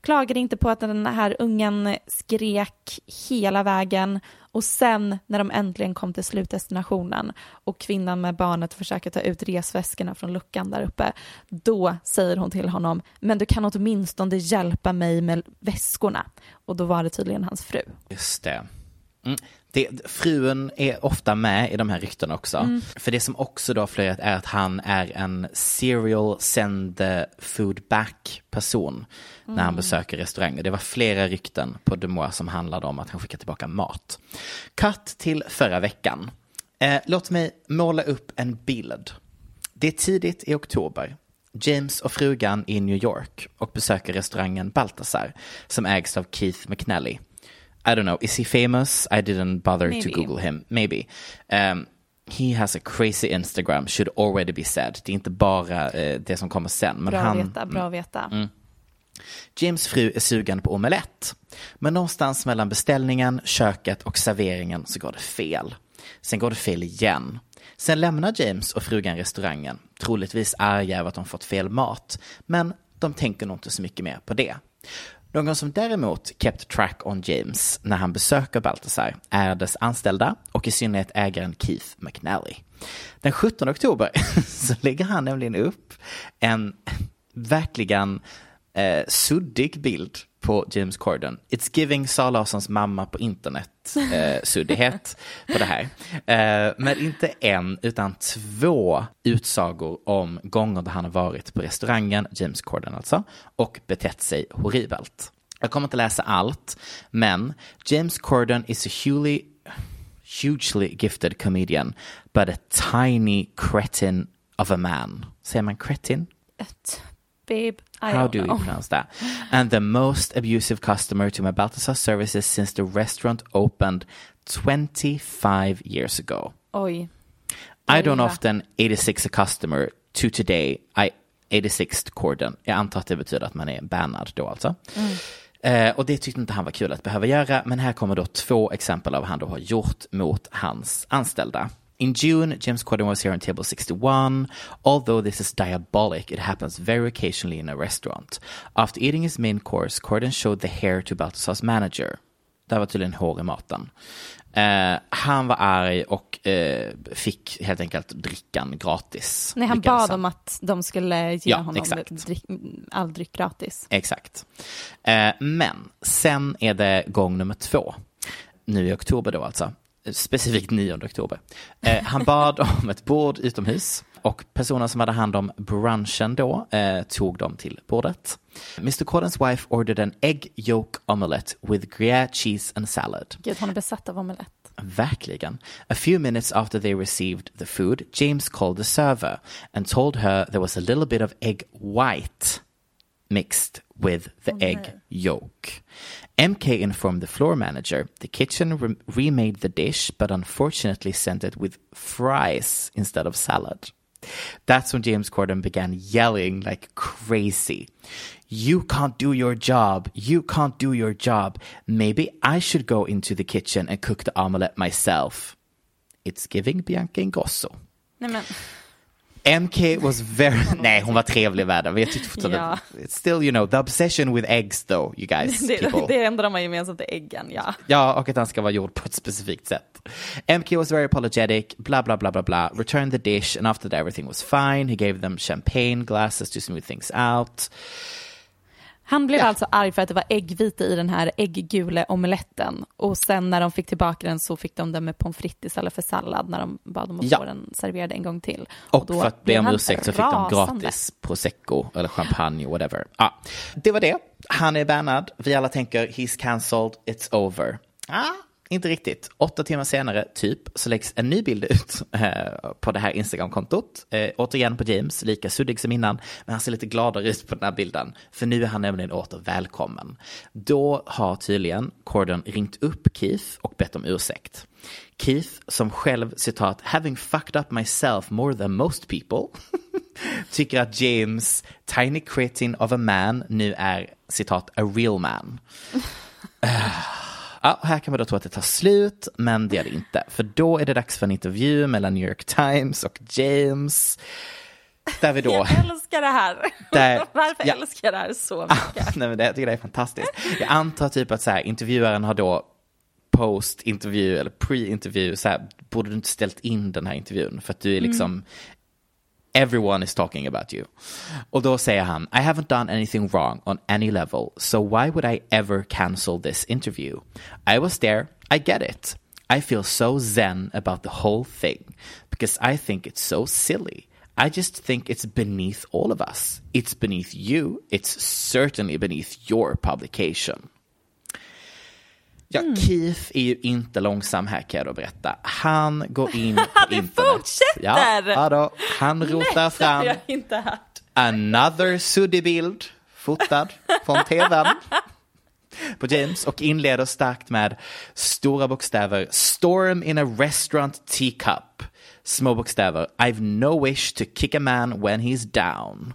klagade inte på att den här ungen skrek hela vägen och sen när de äntligen kom till slutdestinationen och kvinnan med barnet försöker ta ut resväskorna från luckan där uppe, då säger hon till honom, men du kan åtminstone hjälpa mig med väskorna. Och då var det tydligen hans fru. Just det. Mm. det. Fruen är ofta med i de här ryktena också. För det som också då flöjat är att han är en serial send food back person när han besöker restauranger. Det var flera rykten på Demois som handlade om att han skickar tillbaka mat. Cut till förra veckan. Eh, låt mig måla upp en bild. Det är tidigt i oktober. James och frugan i New York och besöker restaurangen Baltasar som ägs av Keith McNally. I don't know, is he famous? I didn't bother Maybe. to google him. Maybe. Um, he has a crazy Instagram, should already be said. Det är inte bara eh, det som kommer sen. Men Bra han, veta, bra veta. James fru är sugen på omelett. Men någonstans mellan beställningen, köket och serveringen så går det fel. Sen går det fel igen. Sen lämnar James och frugan restaurangen, troligtvis arga över att de fått fel mat. Men de tänker nog inte så mycket mer på det. Någon som däremot kept track on James när han besöker Baltasar är dess anställda och i synnerhet ägaren Keith McNally. Den 17 oktober *laughs* så lägger han nämligen upp en verkligen eh, suddig bild på James Corden. It's giving Sara Larssons mamma på internet eh, suddighet *laughs* på det här. Eh, men inte en, utan två utsagor om gånger där han har varit på restaurangen, James Corden alltså, och betett sig horribelt. Jag kommer inte läsa allt, men James Corden is a hugely, hugely gifted comedian, but a tiny cretin of a man. Säger man cretin? Ett, babe, I How do you know. pronounce that? And the most abusive customer to my Balthazar services since the restaurant opened 25 years ago. Oj. I don't often 86 a customer to today I 86 Corden. Jag antar att det betyder att man är bannad då alltså. Eh, och det tyckte inte han var kul att behöva göra, men här kommer då två exempel av vad han då har gjort mot hans anställda. In June, James Corden was here on table 61. Although this is diabolic, it happens very occasionally in a restaurant. After eating his main course, Corden showed the hair to Balthazar's manager. Det var tydligen hår i maten. Eh, han var arg och eh, fick helt enkelt drickan gratis. Nej, han bad om att de skulle ge Ja, honom dryck, all dryck gratis. Exakt. Eh, men sen är det gång nummer två. Nu i oktober då alltså. Specifikt 9 oktober. Eh, han bad om ett bord utomhus och personen som hade hand om brunchen då eh, tog dem till bordet. Mr Cordens wife ordered an egg yolk omelette with gruyere cheese and salad. Gud, hon är besatt av omelett. Verkligen. A few minutes after they received the food, James called the server and told her there was a little bit of egg white mixed with the oh, egg yolk. MK informed the floor manager the kitchen re- remade the dish, but unfortunately sent it with fries instead of salad. That's when James Corden began yelling like crazy. You can't do your job. You can't do your job. Maybe I should go into the kitchen and cook the omelette myself. It's giving Bianca Ingrosso. Nej, men, MK was very... *laughs* Nej, hon var trevlig världen. Men jag tyckte fortfarande... Ja. Still, you know, the obsession with eggs though, you guys, *laughs* det, people. det enda de har gemensamt är äggen, ja. Ja, och att han ska vara gjord på ett specifikt sätt. MK was very apologetic, blah, blah, blah, blah, blah. Returned the dish, and after that everything was fine. He gave them champagne glasses to smooth things out. Han blev Ja. alltså arg för att det var äggvita i den här ägggula omeletten. Och sen när de fick tillbaka den så fick de den med pommes frites istället för sallad när de bad om att Ja. få den serverad en gång till. Och, då för att be om ursäkt så fick de gratis prosecco eller champagne, whatever. Ja, det var det. Han är bannad. Vi alla tänker he's cancelled, it's over. Ah, inte riktigt. Åtta timmar senare, typ, så läggs en ny bild ut eh, på det här Instagram-kontot. Eh, återigen på James, lika suddig som innan, men han ser lite gladare ut på den här bilden. För nu är han nämligen åter välkommen. Då har tydligen Corden ringt upp Keith och bett om ursäkt. Keith, som själv citat, having fucked up myself more than most people, *laughs* tycker att James tiny cretin of a man nu är citat a real man. *laughs* Ja, här kan man då tro att det tar slut, men det är det inte. För då är det dags för en intervju mellan New York Times och James. Där vi då... Jag älskar det här. Där- *laughs* Varför ja. älskar jag det här så Ah, mycket? *laughs* Nej, men det, jag tycker det är fantastiskt. Jag antar typ att så här, intervjuaren har då post-intervju eller pre-intervju, så här, borde du inte ställt in den här intervjun för att du är liksom Everyone is talking about you. Och då säger han, I haven't done anything wrong on any level, so why would I ever cancel this interview? I was there, I get it. I feel so zen about the whole thing because I think it's so silly. I just think it's beneath all of us. It's beneath you. It's certainly beneath your publication. Ja, Keith är ju inte långsam här kan jag då berätta. Han går in *laughs* på Det internet. fortsätter! Ja, då. Han rotar Det har fram jag inte hört. another suddig bild fotad från tvn *laughs* på James och inleder starkt med stora bokstäver Storm in a restaurant teacup. Små bokstäver I've no wish to kick a man when he's down.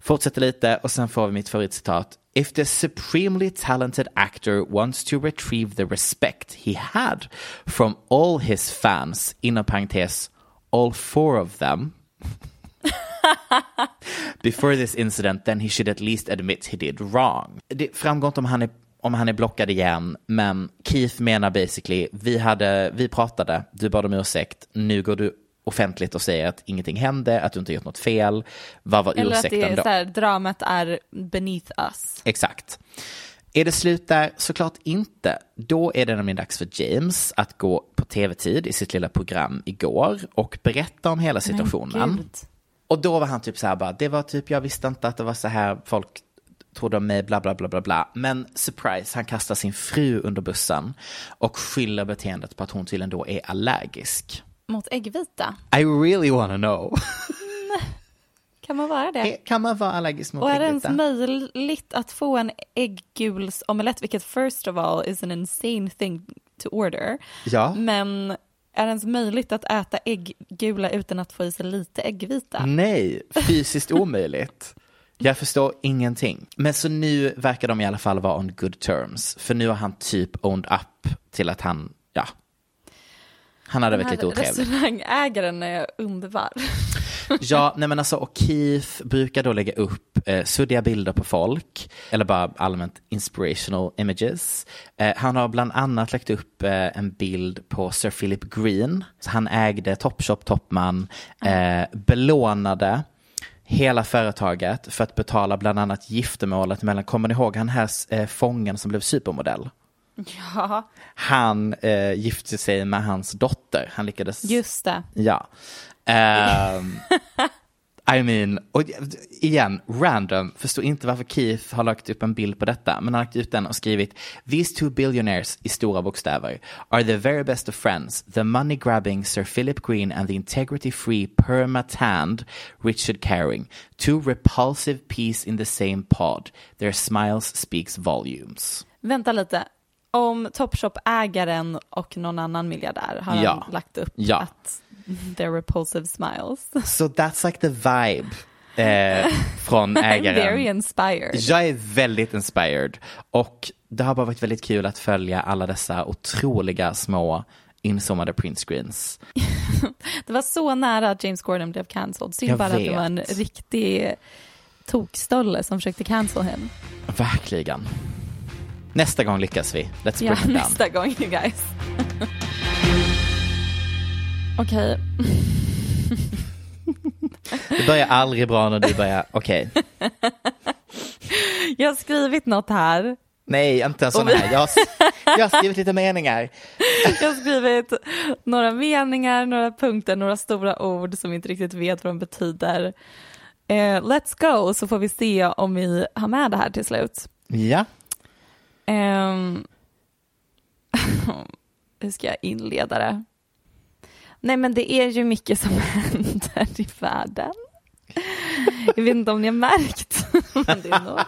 Fortsätter lite och sen får vi mitt favoritcitat. If the supremely talented actor wants to retrieve the respect he had from all his fans, inom parentes, all four of them, *laughs* before this incident, then he should at least admit he did wrong. Det framgår inte om han är om han är blockad igen, men Keith menar basically, vi, hade, vi pratade, du bad om ursäkt, nu går du offentligt och säger att ingenting hände, att du inte gjort något fel. Vad var Eller att det ursäkten är då? så dramat är beneath us. Exakt. Är det slut där? Såklart inte. Då är det nämligen dags för James att gå på tv-tid i sitt lilla program igår och berätta om hela situationen. Och då var han typ så här bara, det var typ, jag visste inte att det var så här folk trodde om mig, bla bla bla bla bla. Men surprise, han kastar sin fru under bussen och skyller beteendet på att hon tydligen då är allergisk. Mot äggvita. I really wanna know. *laughs* Kan man vara det? kan man vara allergisk mot Och är det ens äggvita? möjligt att få en äggulsomelett, vilket first of all is an insane thing to order. Ja. Men är det ens möjligt att äta äggula utan att få i sig lite äggvita? Nej, fysiskt omöjligt. Jag förstår ingenting. Men så nu verkar de i alla fall vara on good terms. För nu har han typ owned up till att han. Han hade varit lite otrevlig. Restaurangägaren är underbar. Ja, nej men alltså och Keith brukar då lägga upp eh, suddiga bilder på folk, eller bara allmänt inspirational images. Eh, han har bland annat lagt upp eh, en bild på Sir Philip Green. Så han ägde Topshop, Topman, eh, belånade hela företaget för att betala bland annat giftermålet mellan, kommer ni ihåg han här eh, fången som blev supermodell? Ja, Han eh, gifte sig med hans dotter. Han lyckades... just det. Ja. Ehm, *laughs* I mean, och igen, random, förstår inte varför Keith har lagt upp en bild på detta, men han har lagt ut den och skrivit These two billionaires i stora bokstäver are the very best of friends, the money grabbing Sir Philip Green and the integrity free perma tanned Richard Caring, two repulsive peas in the same pod, their smiles speaks volumes. Vänta lite. Om Topshop-ägaren och någon annan miljardär har Ja. han lagt upp Ja. att they're repulsive smiles. So that's like the vibe eh, från *laughs* I'm ägaren. very inspired. Jag är väldigt inspired och det har bara varit väldigt kul att följa alla dessa otroliga små inzoomade printscreens. *laughs* Det var så nära att James Gordon blev cancelled. Synd Jag bara att det var en riktig tokstolle som försökte cancel him. Verkligen. Nästa gång lyckas vi. Let's bring Ja, it down. nästa gång you guys. *laughs* Okej, *laughs* Det börjar aldrig bra när du börjar, okej. *laughs* jag har skrivit något här. Nej, inte en sån här. Jag har, jag har skrivit lite meningar. Jag har skrivit några meningar, några punkter, några stora ord som vi inte riktigt vet vad de betyder. Eh, let's go, så får vi se om vi har med det här till slut. Ja. Um, *laughs* hur ska jag inleda det? Nej men det är ju mycket som *laughs* händer i världen. Jag vet inte om ni har märkt, *laughs* men det är, nog,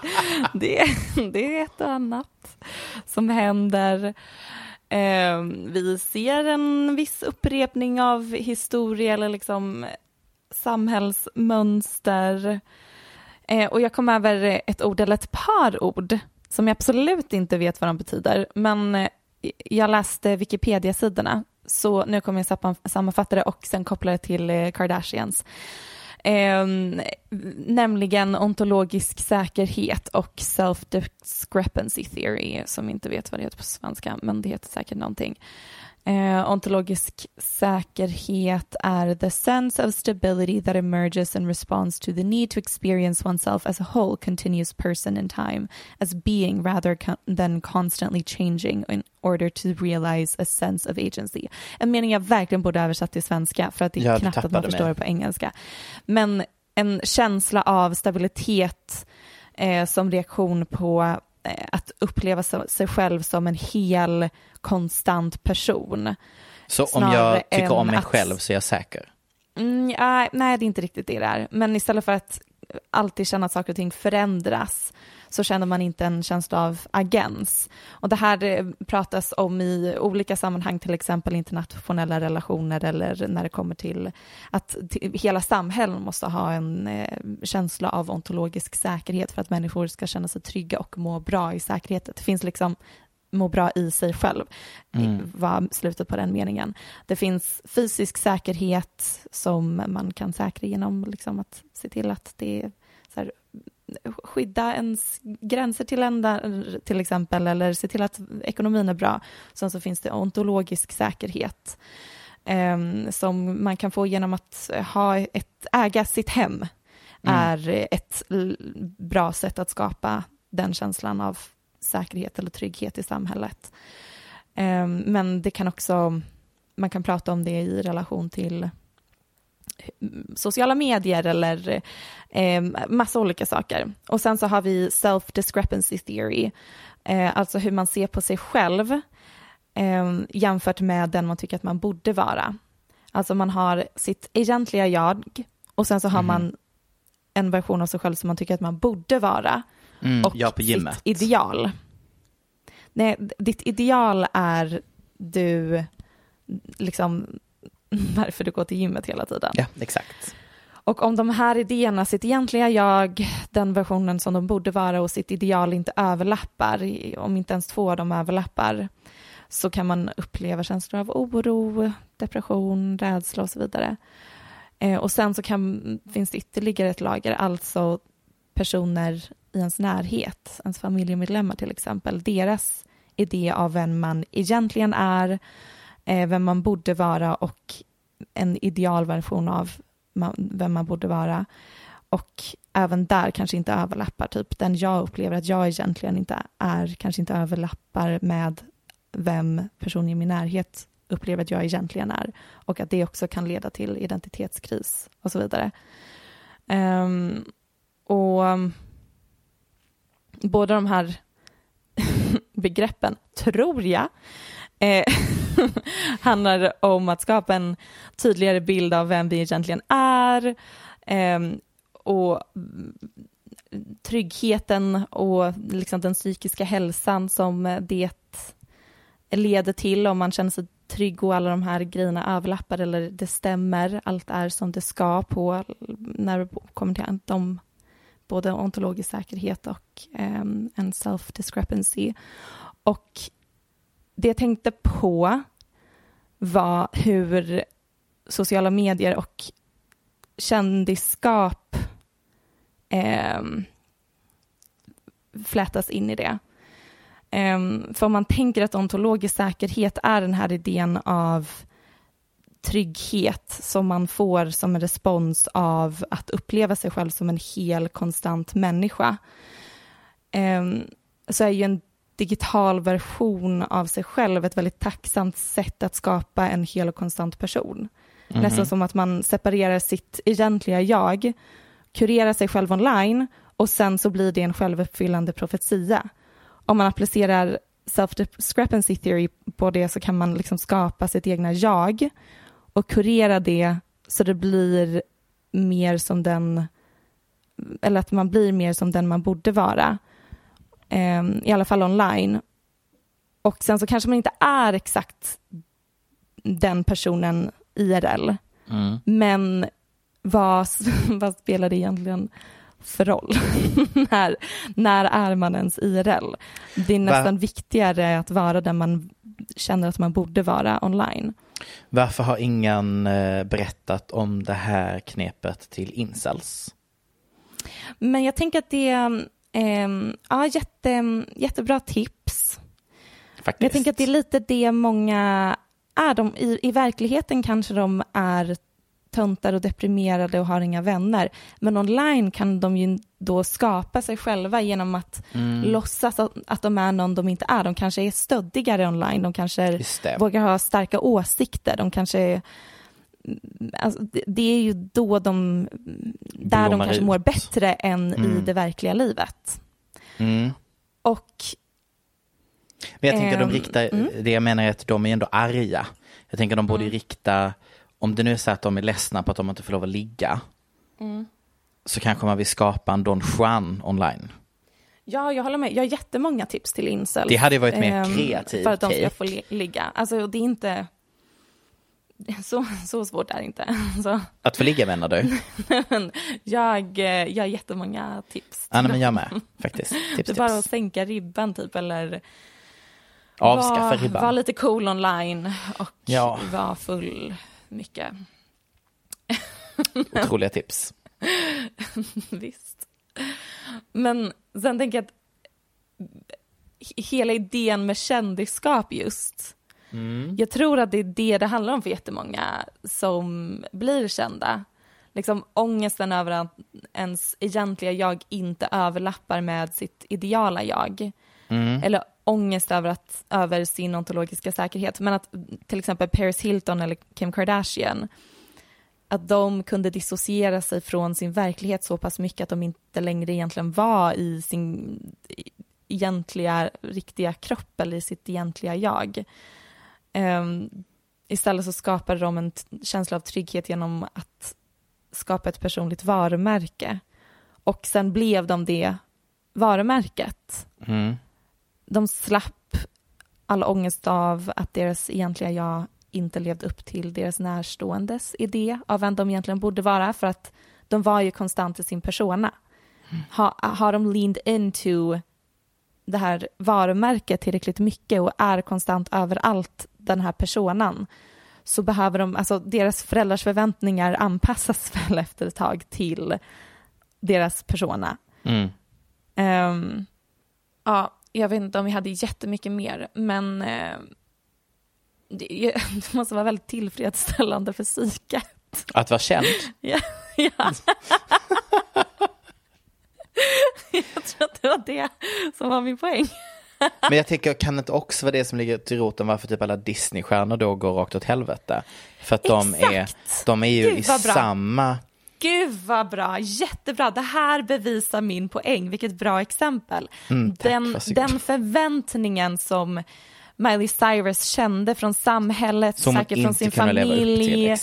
det, är- det är ett och annat som händer. Eh, vi ser en viss upprepning av historia eller liksom samhällsmönster. Eh, och jag kom över ett ord eller ett par ord som jag absolut inte vet vad de betyder. Men eh, jag läste Wikipedia-sidorna, så nu kommer jag sammanfatta det och sen koppla det till eh, Kardashians. Eh, nämligen ontologisk säkerhet och self-discrepancy theory, som inte vet vad det heter på svenska, men det heter säkert någonting. Eh, ontologisk säkerhet är the sense of stability that emerges in response to the need to experience oneself as a whole continuous person in time as being rather con- than constantly changing in order to realize a sense of agency. En mening jag verkligen borde översatt till svenska för att det är knappt att man förstår det på engelska. Men en känsla av stabilitet eh, som reaktion på att uppleva sig själv som en hel konstant person. Så om jag tycker om mig att- själv så är jag säker. Mm, ja, nej, det är inte riktigt det där. Men istället för att alltid känna att saker och ting förändras så känner man inte en känsla av agens. Och det här eh, pratas om i olika sammanhang, till exempel internationella relationer eller när det kommer till att hela samhällen måste ha en eh, känsla av ontologisk säkerhet för att människor ska känna sig trygga och må bra i säkerhet. Det finns liksom må bra i sig själv, Mm. var slutet på den meningen. Det finns fysisk säkerhet som man kan säkra genom liksom att se till att det är så här, skydda ens gränser till länder till exempel eller se till att ekonomin är bra. Sen så finns det ontologisk säkerhet eh, som man kan få genom att ha ett, äga sitt hem är ett l- bra sätt att skapa den känslan av säkerhet eller trygghet i samhället. Eh, Men det kan också, man kan prata om det i relation till sociala medier eller eh, massa olika saker. Och sen så har vi self-discrepancy theory, eh, alltså hur man ser på sig själv eh, jämfört med den man tycker att man borde vara. Alltså man har sitt egentliga jag och sen så har man en version av sig själv som man tycker att man borde vara Mm, och gymmet. sitt ideal. Nej, ditt ideal är du, liksom *laughs* varför du går till gymmet hela tiden. Ja, exakt. Och om de här idéerna, sitt egentliga jag, den versionen som de borde vara och sitt ideal inte överlappar, om inte ens två av dem överlappar, så kan man uppleva känslor av oro, depression, rädsla och så vidare. Eh, och sen så kan, finns det ytterligare ett lager, alltså personer i ens närhet, ens familjemedlemmar till exempel, deras idé av vem man egentligen är, Eh, vem man borde vara och en idealversion av vem man borde vara. Och även där kanske inte överlappar, typ den jag upplever att jag egentligen inte är, kanske inte överlappar med vem personen i min närhet upplever att jag egentligen är och att det också kan leda till identitetskris och så vidare. Um, och mm, båda de här *laughs* begreppen, tror jag, eh, *laughs* handlar om att skapa en tydligare bild av vem vi egentligen är eh, och tryggheten och liksom den psykiska hälsan som det leder till om man känner sig trygg och alla de här grejerna överlappar eller det stämmer, allt är som det ska på när det kommer till de både ontologisk säkerhet och um, en self-discrepancy. Och det jag tänkte på var hur sociala medier och kändisskap eh, flätas in i det. Eh, för om man tänker att ontologisk säkerhet är den här idén av trygghet som man får som en respons av att uppleva sig själv som en hel, konstant människa, eh, så är ju en digital version av sig själv ett väldigt tacksamt sätt att skapa en hel och konstant person. Mm. Nästan som att man separerar sitt egentliga jag, kurerar sig själv online och sen så blir det en självuppfyllande profetia om man applicerar self-discrepancy theory på det så kan man liksom skapa sitt egna jag och kurera det så det blir mer som den, eller att man blir mer som den man borde vara, i alla fall online. Och sen så kanske man inte är exakt den personen IRL, mm. men vad, *laughs* vad spelar det egentligen för roll? *laughs* när, när är man ens IRL? Det är nästan Va? viktigare att vara där man känner att man borde vara online. Varför har ingen eh, berättat om det här knepet till incels? Men jag tänker att det eh, ja, jätte, jättebra tips. Faktiskt. Jag tänker att det är lite det många är. De, i, I verkligheten kanske de är töntar och deprimerade och har inga vänner. Men online kan de ju då skapa sig själva genom att mm. låtsas att, att de är någon de inte är. De kanske är stöddigare online, de kanske vågar ha starka åsikter, de kanske är Alltså, det är ju då de, där de kanske ut. mår bättre än mm. i det verkliga livet. Mm. Och... Men jag tänker ähm, de riktar, mm. det jag menar är att de är ändå arga. Jag tänker de borde mm. rikta om det nu är så att de är ledsna på att de inte får lov att ligga, mm. så kanske man vill skapa en Don Juan online. Ja, jag håller med. Jag har jättemånga tips till incels. Det hade varit mer um, kreativt. För att de ska få li ligga. Alltså det är inte... *laughs* Så, så svårt är det inte. *laughs* Så. Att få ligga menar du? *laughs* jag, jag har jättemånga tips. Ja, men jag med faktiskt. Tips, det är bara att sänka ribban typ eller Avskaffa var, ribban. Var lite cool online och ja. var full mycket. Otroliga tips. Visst. Men sen tänker jag att hela idén med kändisskap just, mm. jag tror att det är det det handlar om för jättemånga som blir kända. Liksom ångesten över att ens egentliga jag inte överlappar med sitt ideala jag. Mm. Eller ångest över, att, över sin ontologiska säkerhet. Men att till exempel Paris Hilton eller Kim Kardashian, att de kunde dissociera sig från sin verklighet så pass mycket att de inte längre egentligen var i sin egentliga, riktiga kropp eller i sitt egentliga jag. Um, istället så skapade de en känsla av trygghet genom att skapa ett personligt varumärke. Och sen blev de det varumärket. Mm de slapp all ångest av att deras egentliga jag inte levde upp till deras närståendes idé av vem de egentligen borde vara för att de var ju konstant i sin persona. Ha, har de leaned into det här varumärket tillräckligt mycket och är konstant överallt den här personen så behöver de, alltså deras föräldrars förväntningar anpassas *laughs* väl efter ett tag till deras persona. Mm. Um, ja, jag vet inte om jag hade jättemycket mer, men uh, det, *laughs* det, måste vara väldigt tillfredsställande för psyket. Att vara känd? *laughs* ja. ja. jag tror att det var det som var min poäng. Men jag tänker, kan det också vara det som ligger till roten varför typ alla Disney-stjärnor då går rakt åt helvete? För att de är, de är ju Gud, i samma... Gud vad bra, jättebra. Det här bevisar min poäng, vilket bra exempel. Mm, tack, den, den förväntningen som Miley Cyrus kände från samhället, som säkert från sin familj.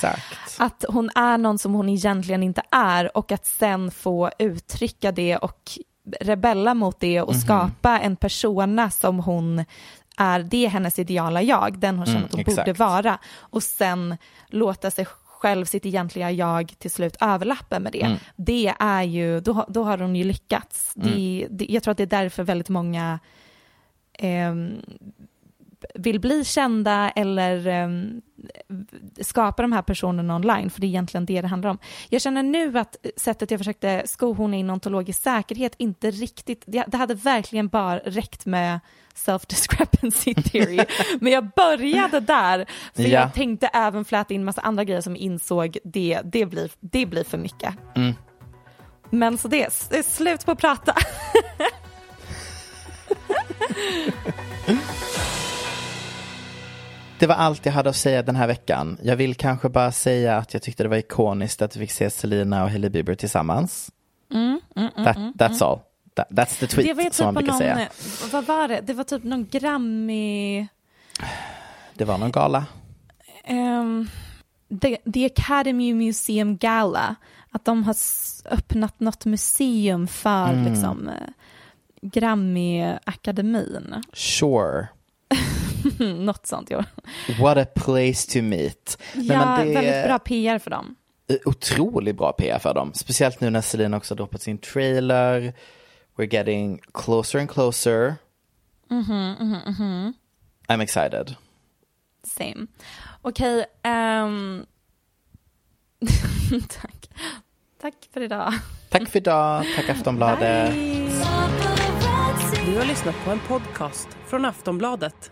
Att hon är någon som hon egentligen inte är och att sen få uttrycka det och rebella mot det och mm -hmm. skapa en persona som hon är, det är hennes ideala jag, den hon känner mm, att hon exakt. borde vara. Och sen låta sig själv, sitt egentliga jag till slut överlappa med det. Mm. Det är ju, då, då har hon ju lyckats. Mm. Det, det, jag tror att det är därför väldigt många eh, vill bli kända eller um, skapa de här personerna online, för det är egentligen det det handlar om. Jag känner nu att sättet jag försökte skohorna in ontologisk säkerhet inte riktigt, det, hade verkligen bara räckt med self-discrepancy *laughs* theory, men jag började där, för ja. jag tänkte även fläta in massa andra grejer som insåg det, det blir, det blir för mycket. Mm. Men så det, det är slut på att prata. *laughs* Det var allt jag hade att säga den här veckan. Jag vill kanske bara säga att jag tyckte det var ikoniskt att vi fick se Selina och Hailey Bieber tillsammans. Mm, mm, mm, That, mm, that's all. That, that's the tweet det var typ som man brukar någon, säga. Vad var det? Det var typ någon Grammy... Det var någon gala. Um, the, the Academy Museum Gala. Att de har öppnat något museum för mm. liksom, eh, Grammy-akademin. Sure. *laughs* Något sånt, ja. What a place to meet. Ja, men det väldigt bra PR för dem. Otroligt bra PR för dem. Speciellt nu när Selina också droppat sin trailer. We're getting closer and closer. Mm -hmm, mm -hmm, mm -hmm. I'm excited. Same. Okej, okay, um... *laughs* tack. Tack för idag. Tack för idag. Tack Aftonbladet. Bye. Du har lyssnat på en podcast från Aftonbladet.